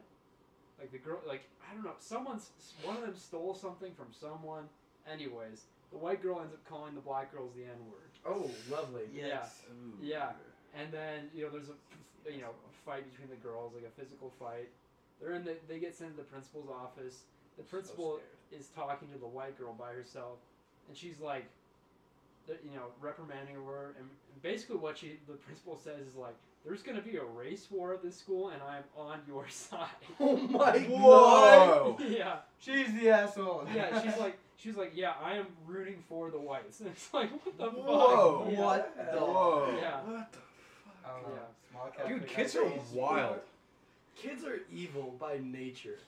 like the girl, like I don't know, someone's one of them stole something from someone. Anyways, the white girl ends up calling the black girls the N word. Oh, lovely. Yes. Ooh. Yeah. And then you know there's a you know a fight between the girls, like a physical fight. They're in the they get sent to the principal's office. The principal is talking to the white girl by herself, and she's like, you know, reprimanding her. And basically, what she the principal says is like, "There's going to be a race war at this school, and I'm on your side." Oh my Whoa. yeah, She's the asshole. yeah. She's like, she's like, yeah, I am rooting for the whites. And it's like, what the Whoa. fuck? Yeah. What the? Whoa. Yeah. What the I don't know. Yeah. Small Dude, kids are wild. Kids are evil by nature.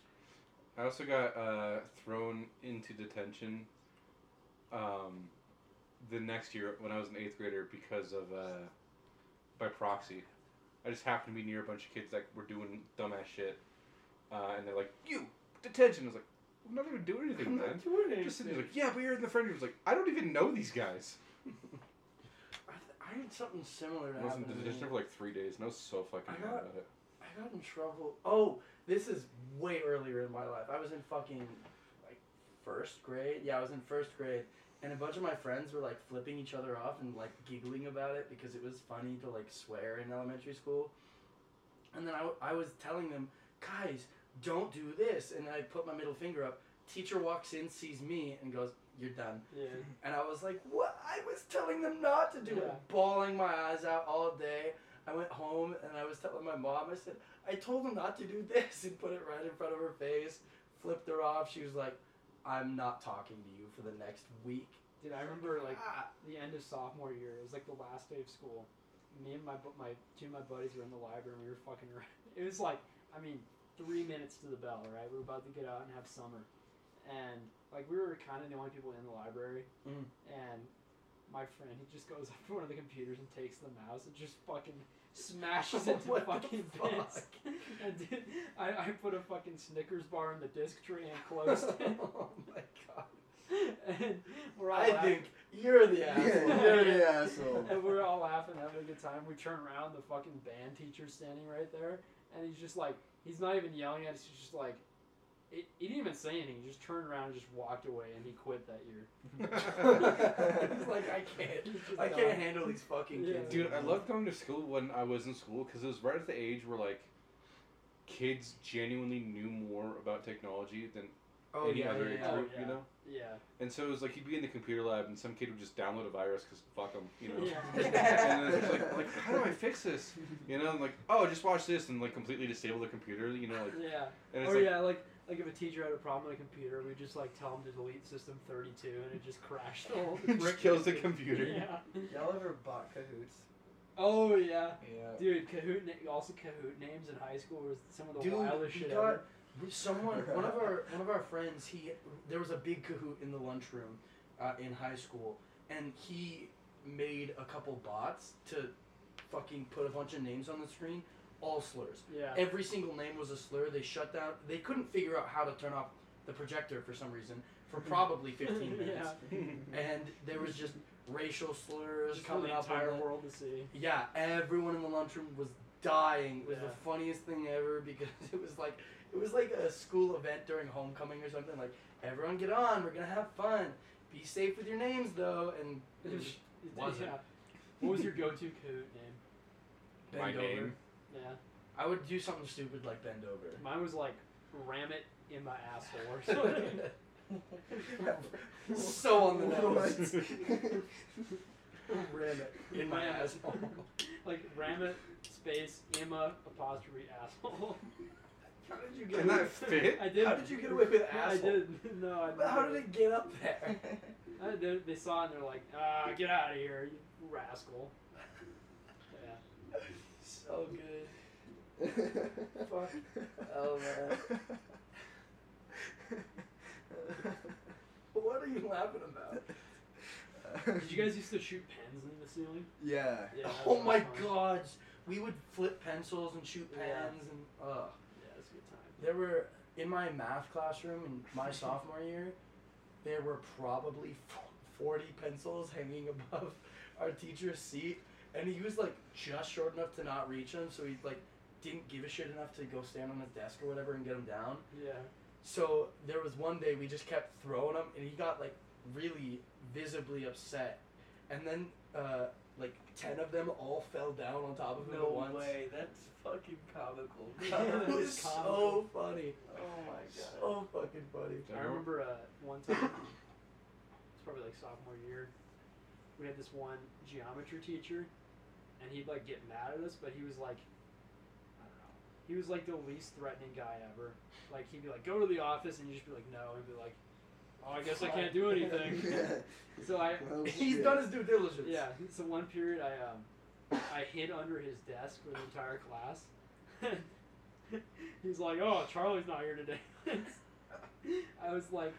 I also got uh, thrown into detention um, the next year when I was an eighth grader because of uh, by proxy. I just happened to be near a bunch of kids that were doing dumbass shit, uh, and they're like, "You detention." I was like, "I'm not even doing anything, I'm man." not doing anything. Just sitting there like, "Yeah, but you're in the friend group." I was like, "I don't even know these guys." I, had something similar to I was in happen to me. detention for like three days, was so fucking I mad got- about it. I got in trouble. Oh, this is way earlier in my life. I was in fucking like first grade. Yeah, I was in first grade, and a bunch of my friends were like flipping each other off and like giggling about it because it was funny to like swear in elementary school. And then I, w- I was telling them, guys, don't do this. And I put my middle finger up. Teacher walks in, sees me, and goes, "You're done." Yeah. And I was like, what? I was telling them not to do Yeah. it, bawling my eyes out all day. I went home and I was telling my mom, I said, I told them not to do this and put it right in front of her face, flipped her off. She was like, I'm not talking to you for the next week. Dude, I remember like Ah. the end of sophomore year. It was like the last day of school. Me and my my two of my buddies were in the library. and We were fucking around. It was like I mean three minutes to the bell. Right, we were about to get out and have summer, and like we were kind of the only people in the library. Mm. And my friend, he just goes up to one of the computers and takes the mouse and just fucking smashes it to What the fucking fuck? bits. And dude, I, I put a fucking Snickers bar in the disc tray and closed it. oh my god. and we're all I laughing. think you're the asshole. You're the asshole. And we're all laughing, having a good time. We turn around, the fucking band teacher's standing right there, and he's just like, he's not even yelling at us. He's just like, he, he didn't even say anything. He just turned around and just walked away, and he quit that year. He's like, I can't. I can't handle these fucking Yeah. kids. Dude, I anymore. loved going to school when I was in school because it was right at the age where like kids genuinely knew more about technology than Oh, any yeah, other yeah, age group, yeah. you know. Yeah. And so it was like you'd be in the computer lab and some kid would just download a virus because fuck them, you know. Yeah. and then it's like, like, how do I fix this? You know, and like, oh, just watch this and like completely disable the computer, you know, like, Yeah. and it's Or like, yeah, like like if a teacher had a problem with a computer, we just like tell them to delete system 32, and it just crashed the whole. it just kills the computer. Yeah. Y'all ever bought Kahoots? Oh yeah. Yeah. Dude, Kahoot na- also Kahoot names in high school was some of the Dude, wildest we shit got- ever. Someone, one of our one of our friends, he there was a big Kahoot in the lunchroom uh, in high school, and he made a couple bots to fucking put a bunch of names on the screen, all slurs. Yeah. Every single name was a slur. They shut down. They couldn't figure out how to turn off the projector for some reason for probably 15 minutes, and there was just racial slurs Just for coming the up on entire the- world to see. yeah, everyone in the lunchroom was dying. It was Yeah. the funniest thing ever because it was like it was like a school event during homecoming or something. Like everyone get on, we're gonna have fun. Be safe with your names though, and it was wasn't. Yeah. What was your go-to Kahoot name? bend My over. name. Yeah. I would do something stupid like bend over. Mine was like ram it in my asshole or something. so on the What? nose. Ram it in my asshole. like ram it space Emma apostrophe asshole. How did you get? Can that fit? I did. How did you get away with asshole? I did. No, I. But how did it get up there? I did. They saw it and they're like, ah, get out of here, you rascal. Yeah. So good. Fuck. Oh man. What are you laughing about? Did you guys used to shoot pens in the ceiling? Yeah. Yeah. Oh my fun. god. We would flip pencils and shoot Yeah. pens and uh Yeah, it's a good time. there were in my math classroom in my sophomore year, there were probably 40 pencils hanging above our teacher's seat and he was like just short enough to not reach them so he like didn't give a shit enough to go stand on his desk or whatever and get them down. Yeah. So there was one day we just kept throwing them, and he got like really visibly upset, and then uh, like ten of them all fell down on top of him No at once. way. That's fucking comical. Yeah, it that was is so comical. funny, oh my god. so fucking funny. I remember uh, one time, it's probably like sophomore year, we had this one geometry teacher, and he'd like get mad at us, but he was like, I don't know, he was like the least threatening guy ever. Like he'd be like, go to the office, and you'd just be like, no, and he'd be like, oh, I guess I can't do anything. so I, Well, He's shit. done his due diligence. yeah, so one period I um, I hid under his desk for the entire class. He's like, "Oh, Charlie's not here today." I was like,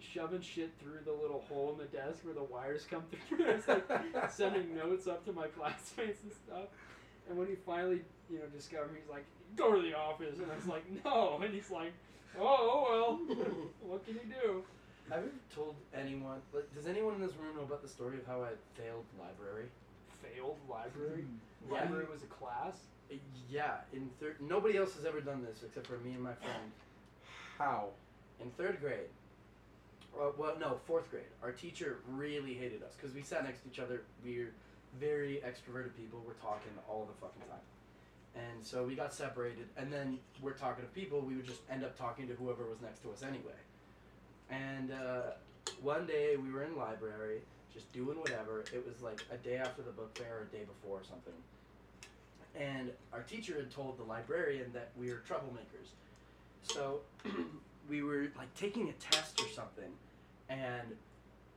shoving shit through the little hole in the desk where the wires come through. it's like sending notes up to my classmates and stuff. And when he finally, you know, discovered me, he's like, "Go to the office," and I was like, "No," and he's like, "Oh, oh well, what can you do?" Have you told anyone? Like, does anyone in this room know about the story of how I failed library? Failed library. Hmm. Yeah. Library was a class. Yeah, in third. Nobody else has ever done this except for me and my friend. How? In third grade, uh, well, no, fourth grade, our teacher really hated us because we sat next to each other. We're very extroverted people. We're talking all the fucking time. And so we got separated, and then we're talking to people. We would just end up talking to whoever was next to us anyway. And uh, one day we were in library, just doing whatever. It was like a day after the book fair, or a day before, or something. And our teacher had told the librarian that we were troublemakers. So we were like taking a test or something, and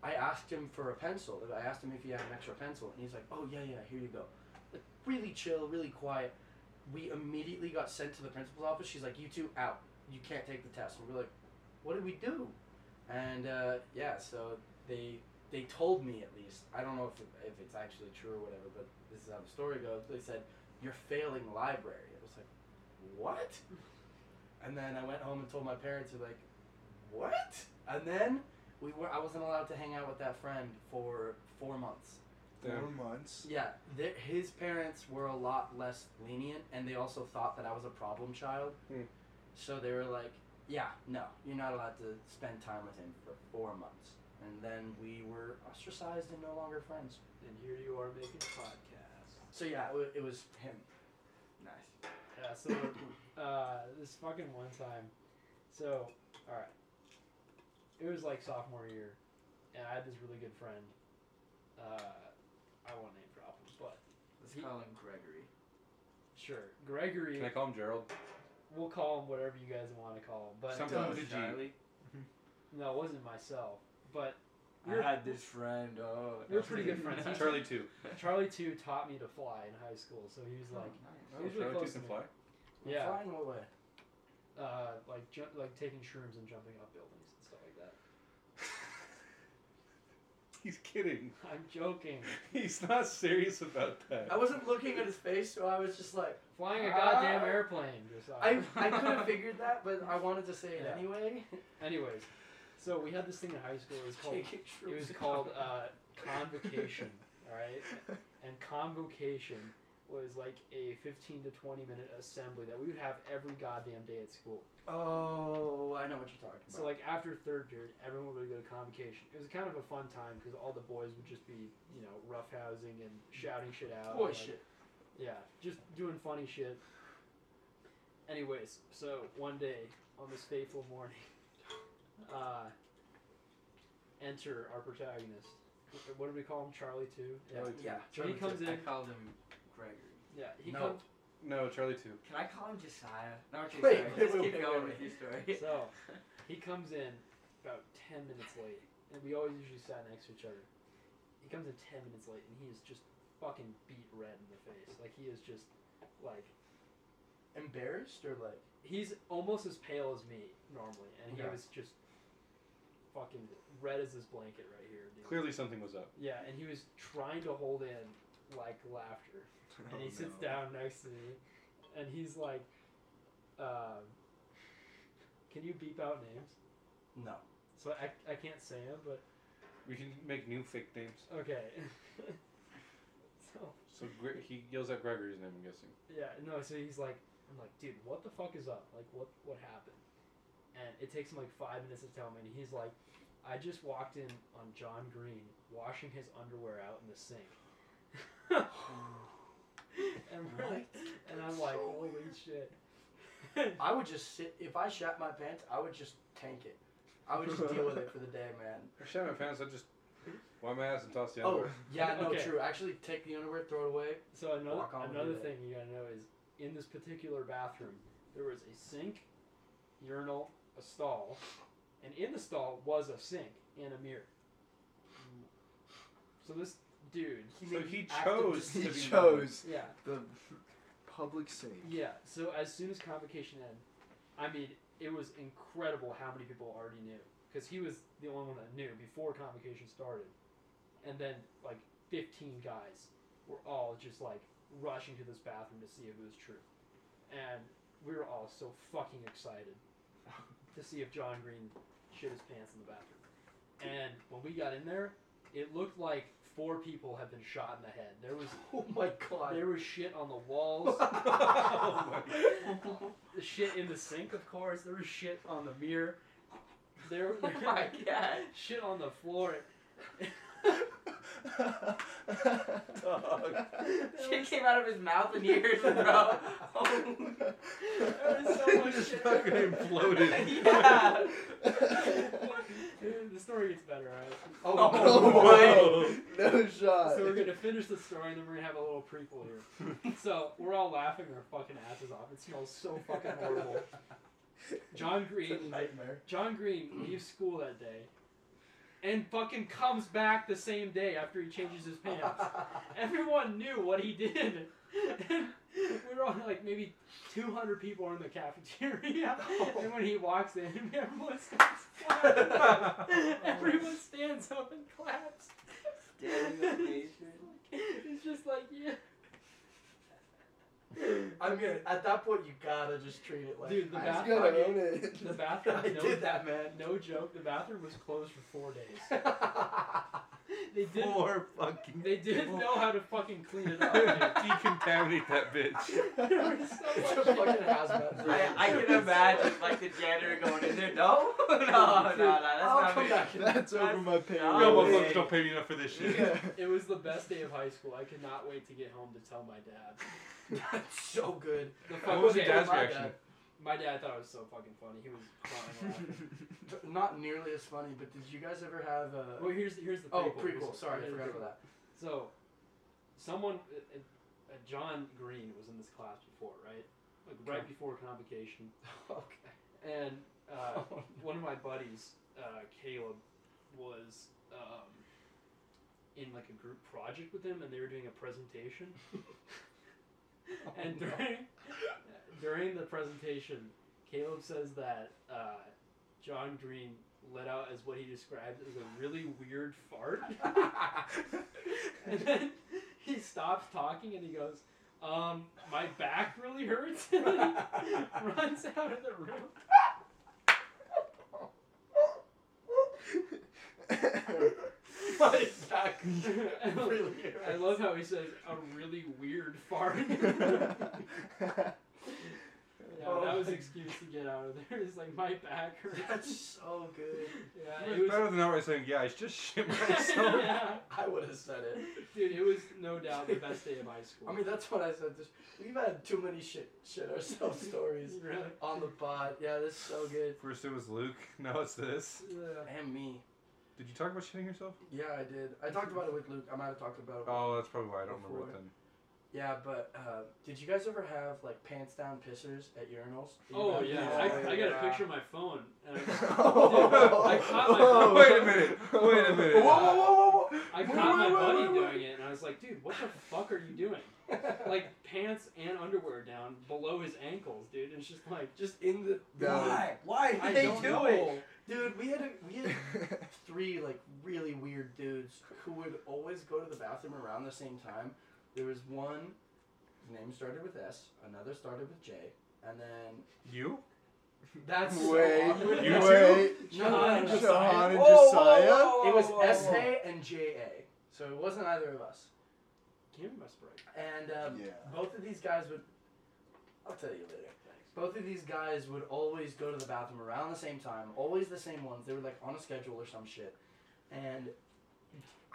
I asked him for a pencil. I asked him if he had an extra pencil, and he's like, "Oh yeah, yeah, here you go." Like really chill, really quiet. We immediately got sent to the principal's office. She's like, "You two out. You can't take the test." And we're like, "What did we do?" And uh, yeah, so they they told me at least. I don't know if it, if it's actually true or whatever, but this is how the story goes. They said you're failing library. I was like, what? And then I went home and told my parents. They're like, what? And then we were. I wasn't allowed to hang out with that friend for four months. Damn. Four months. Yeah, th- his parents were a lot less lenient, and they also thought that I was a problem child. Hmm. So they were like, "Yeah, no, you're not allowed to spend time with him for four months." And then we were ostracized and no longer friends. And here you are making a podcast. So yeah, it, wa- it was him. Nice. Yeah, so uh, this fucking one time, so all right, it was like sophomore year, and I had this really good friend. Uh, I won't name drop him, but Let's He- call him Gregory. sure, Gregory. Can I call him Gerald? We'll call him whatever you guys want to call him, but Something Don't, with a G. Charlie. no, it wasn't myself. But I We're- had this friend. Oh, we're pretty good friends. He's- Charlie too. Charlie too taught me to fly in high school, so he was like, Oh, He's really Charlie close two to can me. fly. yeah, Flying what way? uh, like ju- like taking shrooms and jumping up buildings and stuff like that. He's kidding. I'm joking. He's not serious about that. I wasn't looking at his face, so I was just like, Flying a goddamn Ah. airplane. Josiah. I I could have figured that, but I wanted to say it Yeah. anyway. Anyways, so we had this thing in high school. It was called it was called uh, convocation. all right, and convocation was like a 15 to 20 minute assembly that we would have every goddamn day at school. Oh, I know what you're talking about. So like after third period, everyone would go to convocation. It was kind of a fun time because all the boys would just be you know roughhousing and shouting shit out. boy like, shit. Yeah, just doing funny shit. Anyways, so one day on this fateful morning, uh, enter our protagonist. What do we call him? Charlie too. Yeah. Charlie two. Yeah. So he Charlie comes I in. called him Gregory. Yeah, he No. comes. No, Charlie too. Can I call him Josiah? No, okay, Wait, sorry. wait, Just wait, keep wait, going wait, with your story. So he comes in about ten minutes late, and we always usually sat next to each other. He comes in ten minutes late, and he is just fucking beet red in the face. Like he is just like Embarrassed or like? he's almost as pale as me normally, and he Okay. was just fucking red as this blanket right here, dude. Clearly something was up. Yeah, and he was trying to hold in like laughter, and he Oh, sits no. down next to me, and he's like, um, "Can you beep out names?" No. So I, I can't say them, but We can make new fake names. okay. so So Gre- he yells out Gregory's name. I'm guessing. yeah, no. So he's like, I'm like, dude, what the fuck is up? Like, what what happened? And it takes him like five minutes to tell me, and he's like, I just walked in on John Green washing his underwear out in the sink. and we're like, and I'm like, holy shit. I would just sit. If I shat my pants, I would just tank it. I would just deal with it for the day, man. If I shit my pants. I just wipe my ass and toss the underwear. Oh, underwear. yeah, no, Okay. true. Actually, take the underwear, throw it away. So another Walk on another thing you gotta know is in this particular bathroom there was a sink, urinal, a stall, and in the stall was a sink and a mirror. So this dude, So he chose to He be chose yeah, the public sake. yeah. So as soon as convocation ended, I mean, it was incredible how many people already knew because he was the only one that knew before convocation started, and then like 15 guys were all just like rushing to this bathroom to see if it was true, and we were all so fucking excited to see if John Green shit his pants in the bathroom, and when we got in there, it looked like four people have been shot in the head. There was Oh my god. there was shit on the walls. Oh my- the shit in the sink, of course. There was shit on the mirror. There, Oh my god. shit on the floor. Dog. Shit came out of his mouth and ears, bro. There was so much Just shit. fucking imploded. yeah. the story gets better, alright? Oh, Oh, no. no shot. So we're gonna finish the story and then we're gonna have a little prequel here. So we're all laughing our fucking asses off. It smells so fucking horrible. John It's a Green nightmare. John Green leaves school that day and fucking comes back the same day after he changes his pants. Everyone knew what he did. And we were like maybe 200 people are in the cafeteria. Oh. And when he walks in, everyone starts clapping. everyone stands up and claps. Standing ovation. It's just like, yeah. I mean, at that point, you gotta just treat it like. Dude, the I bath- just gotta own it. The bathroom, I no, did that, man. no joke, the bathroom was closed for four days. They did Poor fucking. They didn't know how to fucking clean it up. Decontaminate that bitch. dude. There was so much fucking hazmat. I, I can imagine like the janitor going in there. No, no, no, no, that's I'll not come me. back. That's over my pay. No Yo, way. motherfuckers don't pay me enough for this shit. Yeah. It was the best day of high school. I could not wait to get home to tell my dad. That's so good. The What was your okay, dad's my reaction? dad. My dad thought it was so fucking funny. He was crying laughing. Not nearly as funny, but did you guys ever have a? Well, here's here's the oh, prequel. prequel. Sorry, I Here's the forgot prequel. about that. So, someone, uh, uh, John Green was in this class before, right? Like right before convocation, Okay. and uh, Oh, one of my buddies, uh, Caleb, was um, in like a group project with him, and they were doing a presentation. and during during the presentation, Caleb says that uh, John Green let out as what he described as a really weird fart, and then he stops talking and he goes, "Um, my back really hurts," and then he runs out of the room. Back I love- really I love how he says a really weird fart. Yeah, Oh that was an excuse to get out of there. It's like my back hurts. That's so good. Yeah, It's it was. better than outright saying, yeah, I just shit myself. yeah, I would have said it. dude, it was no doubt the best day of high school. I mean, that's what I said. Just, we've had too many shit, shit ourselves stories really. on the pod. Yeah, this is so good. First it was Luke, now it's this. Yeah. And me. Did you talk about shitting yourself? Yeah, I did. I talked about it with Luke. I might have talked about it. Oh, that's probably why I don't remember Before. it then. Yeah, but uh, did you guys ever have like pants down pissers at urinals? You Oh have yeah. I, I got a picture of my phone. And I, Oh, I caught my Oh, phone. wait a minute. Wait a minute. Whoa, whoa, whoa, whoa, whoa! I Wait, caught my wait, wait, buddy wait, wait. doing it, and I was like, dude, what the fuck are you doing? Like pants and underwear down below his ankles, dude. It's just like, Just in the. No. Why? Why did I they don't do know. it? Dude, we had a, we had three like really weird dudes who would always go to the bathroom around the same time. There was one, his name started with S, another started with J, and then You? that's Wait, so awkward. You wait. No, no, Shahan Shahan and Whoa, whoa, Josiah? whoa, It was whoa, whoa. S A and J A, so it wasn't either of us. give me my spray. And um, Yeah. both of these guys would. I'll tell you later. Both of these guys would always go to the bathroom around the same time, always the same ones. They were like on a schedule or some shit. And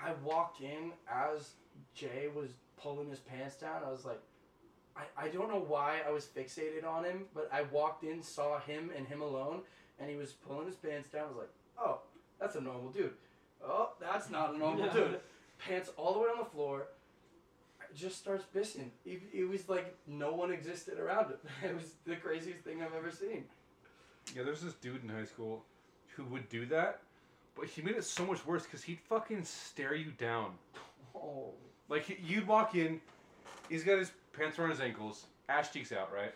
I walked in as Jay was pulling his pants down. I was like, I, I don't know why I was fixated on him, but I walked in, saw him and him alone, and he was pulling his pants down. I was like, oh, that's a normal dude. Oh, that's not a normal dude. Pants all the way on the floor. Just starts pissing. It, it was like no one existed around him. It was the craziest thing I've ever seen. Yeah, there's this dude in high school who would do that, but he made it so much worse because he'd fucking stare you down. Oh, Like he- you'd walk in, he's got his pants around his ankles, ass cheeks out, right?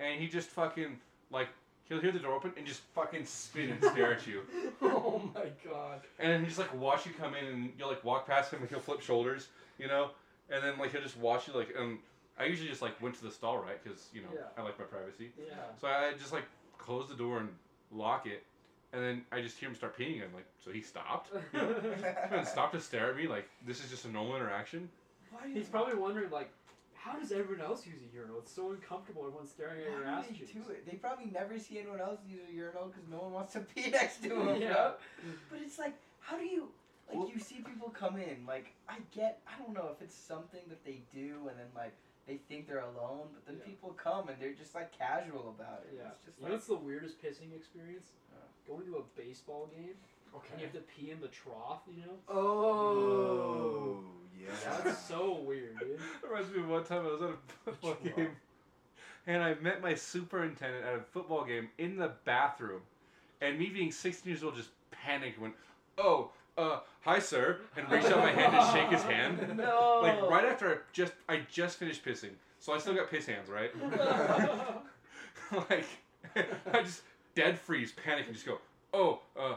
And he just fucking like he'll hear the door open and just fucking spin and stare at you. oh my god. And then he just like watch you come in and you'll like walk past him and he'll flip shoulders, you know? And then like he'll just watch you like and I usually just like went to the stall, right? Because, you know, Yeah. I like my privacy. Yeah. So I just like close the door and lock it. And then I just hear him start peeing. I'm like, so he stopped? and stopped to stare at me like this is just a normal interaction? He's probably wondering like, how does everyone else use a urinal? It's so uncomfortable. Everyone's staring at your ass do they do it? They probably never see anyone else use a urinal because no one wants to pee next to them. Yeah. bro. But it's like, how do you? Like Well- you see people come in. Like I get, I don't know if it's something that they do, and then like they think they're alone, but then Yeah. people come and they're just like casual about it. Yeah. It's just You know like what's the weirdest pissing experience? Uh. Going to a baseball game and you have to pee in the trough. You know. Oh. yeah. That's so weird, dude. Reminds me of one time I was at a football Which game and I met my superintendent at a football game in the bathroom. And me being 16 years old just panicked and went, Oh, uh, hi sir and reached out my hand to shake his hand. No. Like right after I just I just finished pissing. So I still got piss hands, right? like I just dead freeze, panic and just go, Oh, uh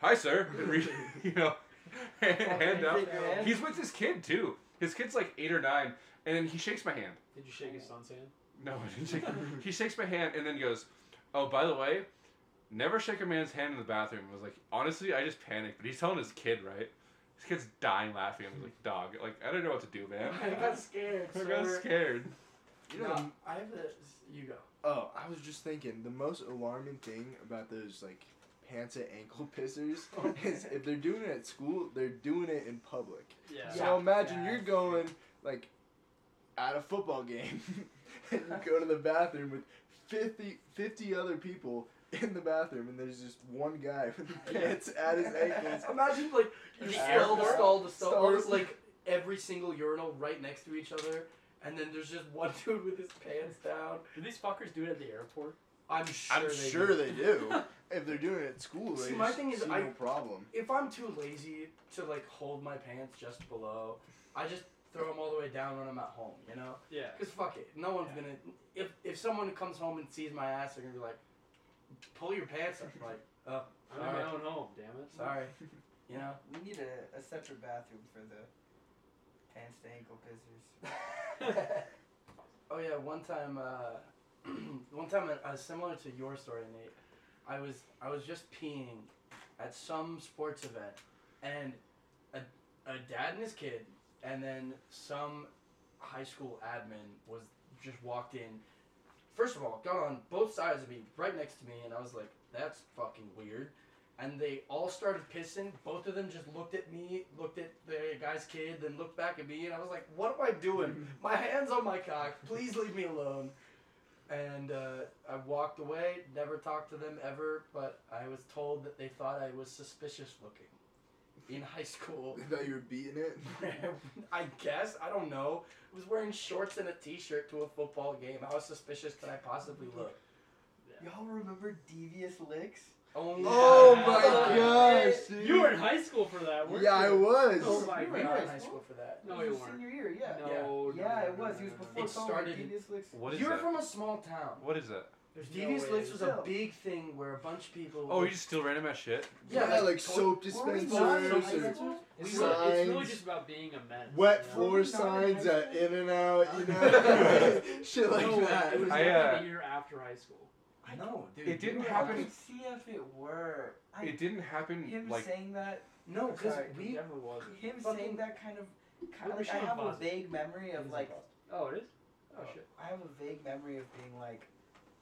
hi sir and reach you know hand, hand up. Shake your hand? He's with his kid too. His kid's like eight or nine, and then he shakes my hand. Did you shake his son's hand? No, I didn't shake. he shakes my hand and then goes, "Oh, by the way, never shake a man's hand in the bathroom." I was like, honestly, I just panicked. But he's telling his kid, right? His kid's dying laughing. I was like, "Dog, like I don't know what to do, man." I got scared. I got sir. scared. You know, No, I have this. You go. Oh, I was just thinking the most alarming thing about those like pants at ankle pissers oh, is if they're doing it at school, they're doing it in public. Yeah. So imagine Yeah. you're going like at a football game and you go to the bathroom with 50, 50 other people in the bathroom and there's just one guy with the pants at his ankles. Imagine like you There's stall to airport stall to stall, or like every single urinal right next to each other, and then there's just one dude with his pants down. Do these fuckers do it at the airport? I'm sure. I'm they sure do. they do. If they're doing it at school, they See, my just thing is I- no problem. If I'm too lazy to like hold my pants just below, I just throw them all the way down when I'm at home. You know. Yeah. Cause fuck it, no one's Yeah. gonna. If if someone comes home and sees my ass, they're gonna be like, "Pull your pants up." I'm like, oh, I'm in my own home. Damn it. sorry. You know. we need a, a separate bathroom for the pants to ankle pissers. oh yeah, one time, uh, one time, uh, similar to your story, Nate. I was I was just peeing at some sports event, and a a dad and his kid, and then some high school admin was just walked in. First of all, got on both sides of me, right next to me, and I was like, "That's fucking weird." And they all started pissing. Both of them just looked at me, looked at the guy's kid, then looked back at me, and I was like, "What am I doing? My hands on my cock. Please leave me alone." And uh, I walked away. Never talked to them ever. But I was told that they thought I was suspicious looking in high school. They thought you were beating it. I guess I don't know. I was wearing shorts and a T-shirt to a football game. How suspicious could I possibly look? Y'all remember devious licks? Oh, oh, oh my gosh, dude. You were in high school for that, weren't Yeah, I was. Oh my You were in high school for that. No, it you weren't. senior year, yeah. No, Yeah, no, it no, was. no, he was no, no. before It started- Devious licks. What is You're that? from a small town. What is that? There's No Devious way. Licks was a big thing where a bunch of people. Oh, you just steal random ass shit. Yeah, Yeah, like, like soap Were we dispensers, not or high school? It's, really, it's really signs. just about being a menace. wet you know? floor Were we not in signs at? In and Out, you know, shit like no, that. It was I, like uh, a year after high school. No, dude. It didn't you were- I happen- could see if it were. I, It didn't happen him like saying that, No, because Sorry, It we. definitely wasn't. him Fucking- saying that kind of, kind But of we like, I should have a pause vague memory of like, Oh, it is. Oh shit. I have a vague memory of being like,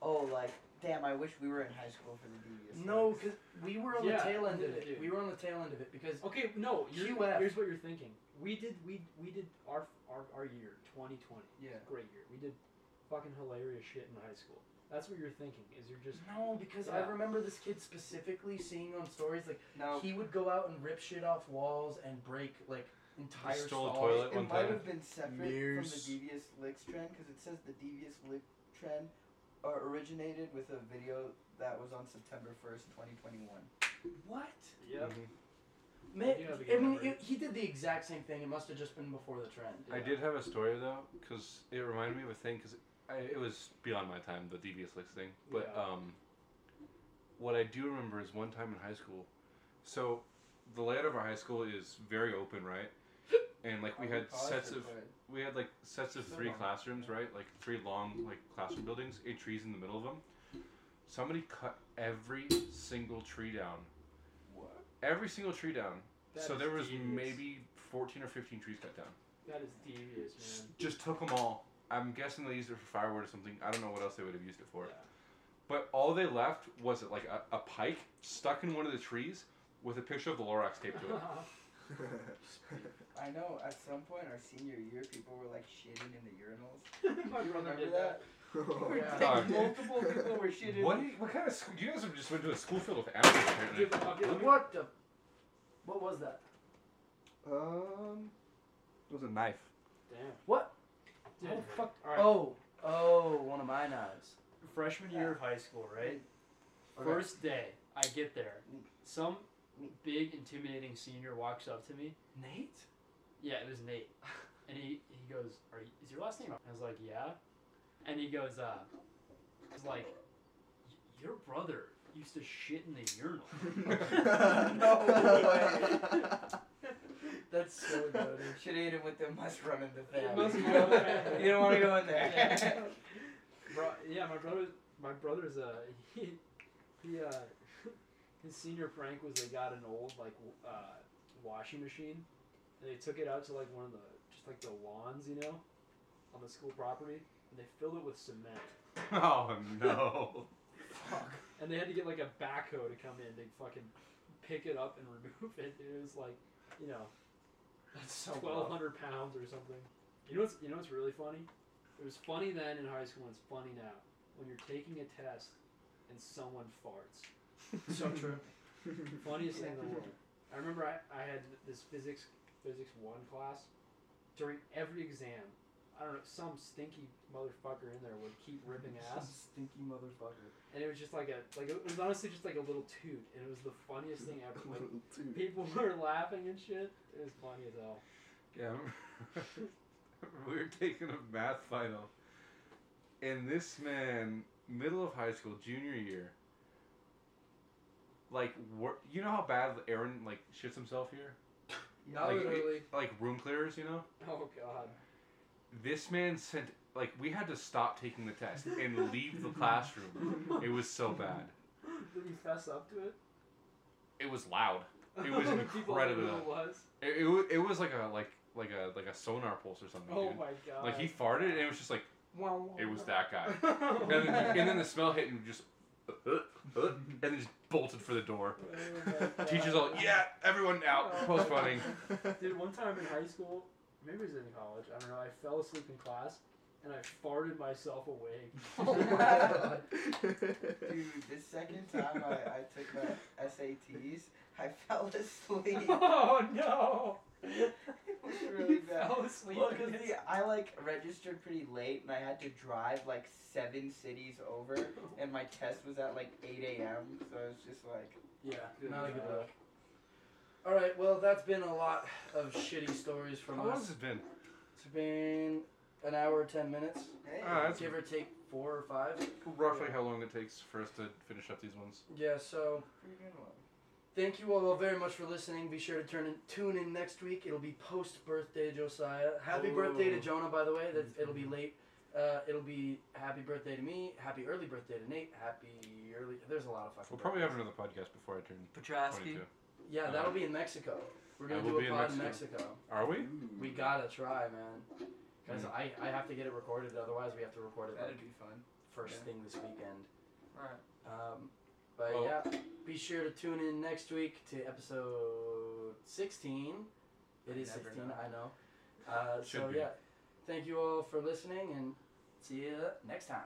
oh, like, damn, I wish we were in high school for the devious. No, because we were on Yeah, the tail end of dude. it. We were on the tail end of it because Okay, no. You're, QF. Here's what you're thinking. We did. We we did our our, our year 2020. Yeah. Great year. We did fucking hilarious shit in high school. That's what you're thinking. Is you're just no, because I Yeah. remember this kid specifically seeing on stories like No, he would go out and rip shit off walls and break like entire stole a stalls. toilet it one might time. have been separate from the devious licks trend because it says the devious lick trend uh, originated with a video that was on September 1st, 2021. What? yep. Man, You have a I good mean, it, he did the exact same thing. It must have just been before the trend. I did have a story though, because it reminded me of a thing. Because it was beyond my time, the devious licks thing. But Yeah. um, what I do remember is one time in high school. So, the layout of our high school is very open, right? And like we Oh, had sets of but- we had like sets of So three long. classrooms, right? Like three long like classroom buildings, eight trees in the middle of them. Somebody cut every single tree down. What? Every single tree down. That so there was devious. maybe 14 or 15 trees cut down. That is devious, man. Just took them all. I'm guessing they used it for firewood or something. I don't know what else they would have used it for. Yeah. But all they left was it like a, a pike stuck in one of the trees with a picture of the Lorax taped to it. I know at some point our senior year, people were like shitting in the urinals. My You brother remember did that? Oh, Yeah. Like, multiple people were shitting. What, do you- what kind of school? You guys have just went to a school filled with animals apparently. Okay, me- What the? What was that? Um, it was a knife. Damn. What? Dude, Oh fuck! All right. Oh, oh, one of my knives. freshman year of high school, right? Okay. First day, I get there. Some big intimidating senior walks up to me. Nate. Yeah, it was Nate, and he he goes, "Are you, is your last name?" I was like, "Yeah," and he goes, "Uh, he's like, your brother used to shit in the urinal." No way. That's so good. Should have hit him with the must run in the It family. you, don't, in the family. you don't want to go in there. Yeah. Bro, yeah, my brother, my brother's uh, he, he uh, his senior prank was they got an old like uh, washing machine, and they took it out to like one of the just like the lawns, you know, on the school property, and they filled it with cement. Oh no. Fuck. And they had to get like a backhoe to come in to fucking pick it up and remove it. It was like, you know, That's so twelve hundred pounds or something. You know what's you know what's really funny? It was funny then in high school and it's funny now. When you're taking a test and someone farts. So true. Funniest thing in the world. I remember I, I had this physics physics one class. During every exam, I don't know, some stinky motherfucker in there would keep ripping Some ass. stinky motherfucker. And it was just like a like it was honestly just like a little toot and it was the funniest thing ever. Like people were laughing and shit. It was funny as hell. Yeah. We were taking a math final, and this man, middle of high school, junior year, like, wor- you know how bad Aaron like shits himself here, Not Like, like room clearers, you know. Oh god. This man sent like we had to stop taking the test and leave the classroom. It was so bad. Did he fess up to it? It was loud. It was incredible. it was. It, it, it was like a like like a like a sonar pulse or something. Oh dude. my god. Like he farted and it was just like it was that guy. and, then, and then the smell hit and just uh, uh, uh, and then just bolted for the door. Oh my Teachers all yeah, everyone out, postponing. Dude, one time in high school, maybe it was in college, I don't know, I fell asleep in class and I farted myself awake. Oh my Dude, the second time I, I took my SATs, I fell asleep. oh no! it was really You bad. fell asleep. Well, 'cause against- the, I like registered pretty late, and I had to drive like seven cities over, and my test was at like 8 a.m. So it's just like, Yeah, not a good look. All right, well, that's been a lot of shitty stories from How long us. has it been? It's been an hour, ten minutes, hey, Ah, that's give or take four or five. roughly how long it takes for us to finish up these ones. Yeah, so pretty good one. Thank you all very much for listening. Be sure to turn in, tune in next week. It'll be post birthday Josiah. Happy birthday to Jonah, by the way. That it'll be late. Uh, it'll be happy birthday to me. Happy early birthday to Nate. Happy early. There's a lot of fucking. We'll probably have another podcast before I turn Petrosky. 22. Yeah, that'll be in Mexico. We're gonna do a in pod in Mexico. Mexico. Are we? We gotta try, man. Because Mm. I, I have to get it recorded. Otherwise, we have to record it That'd be fun. first yeah. thing this weekend. Alright. Um, but Well- yeah, be sure to tune in next week to episode 16. It is 16, know. I know. Uh, so be. yeah, thank you all for listening and see you next time.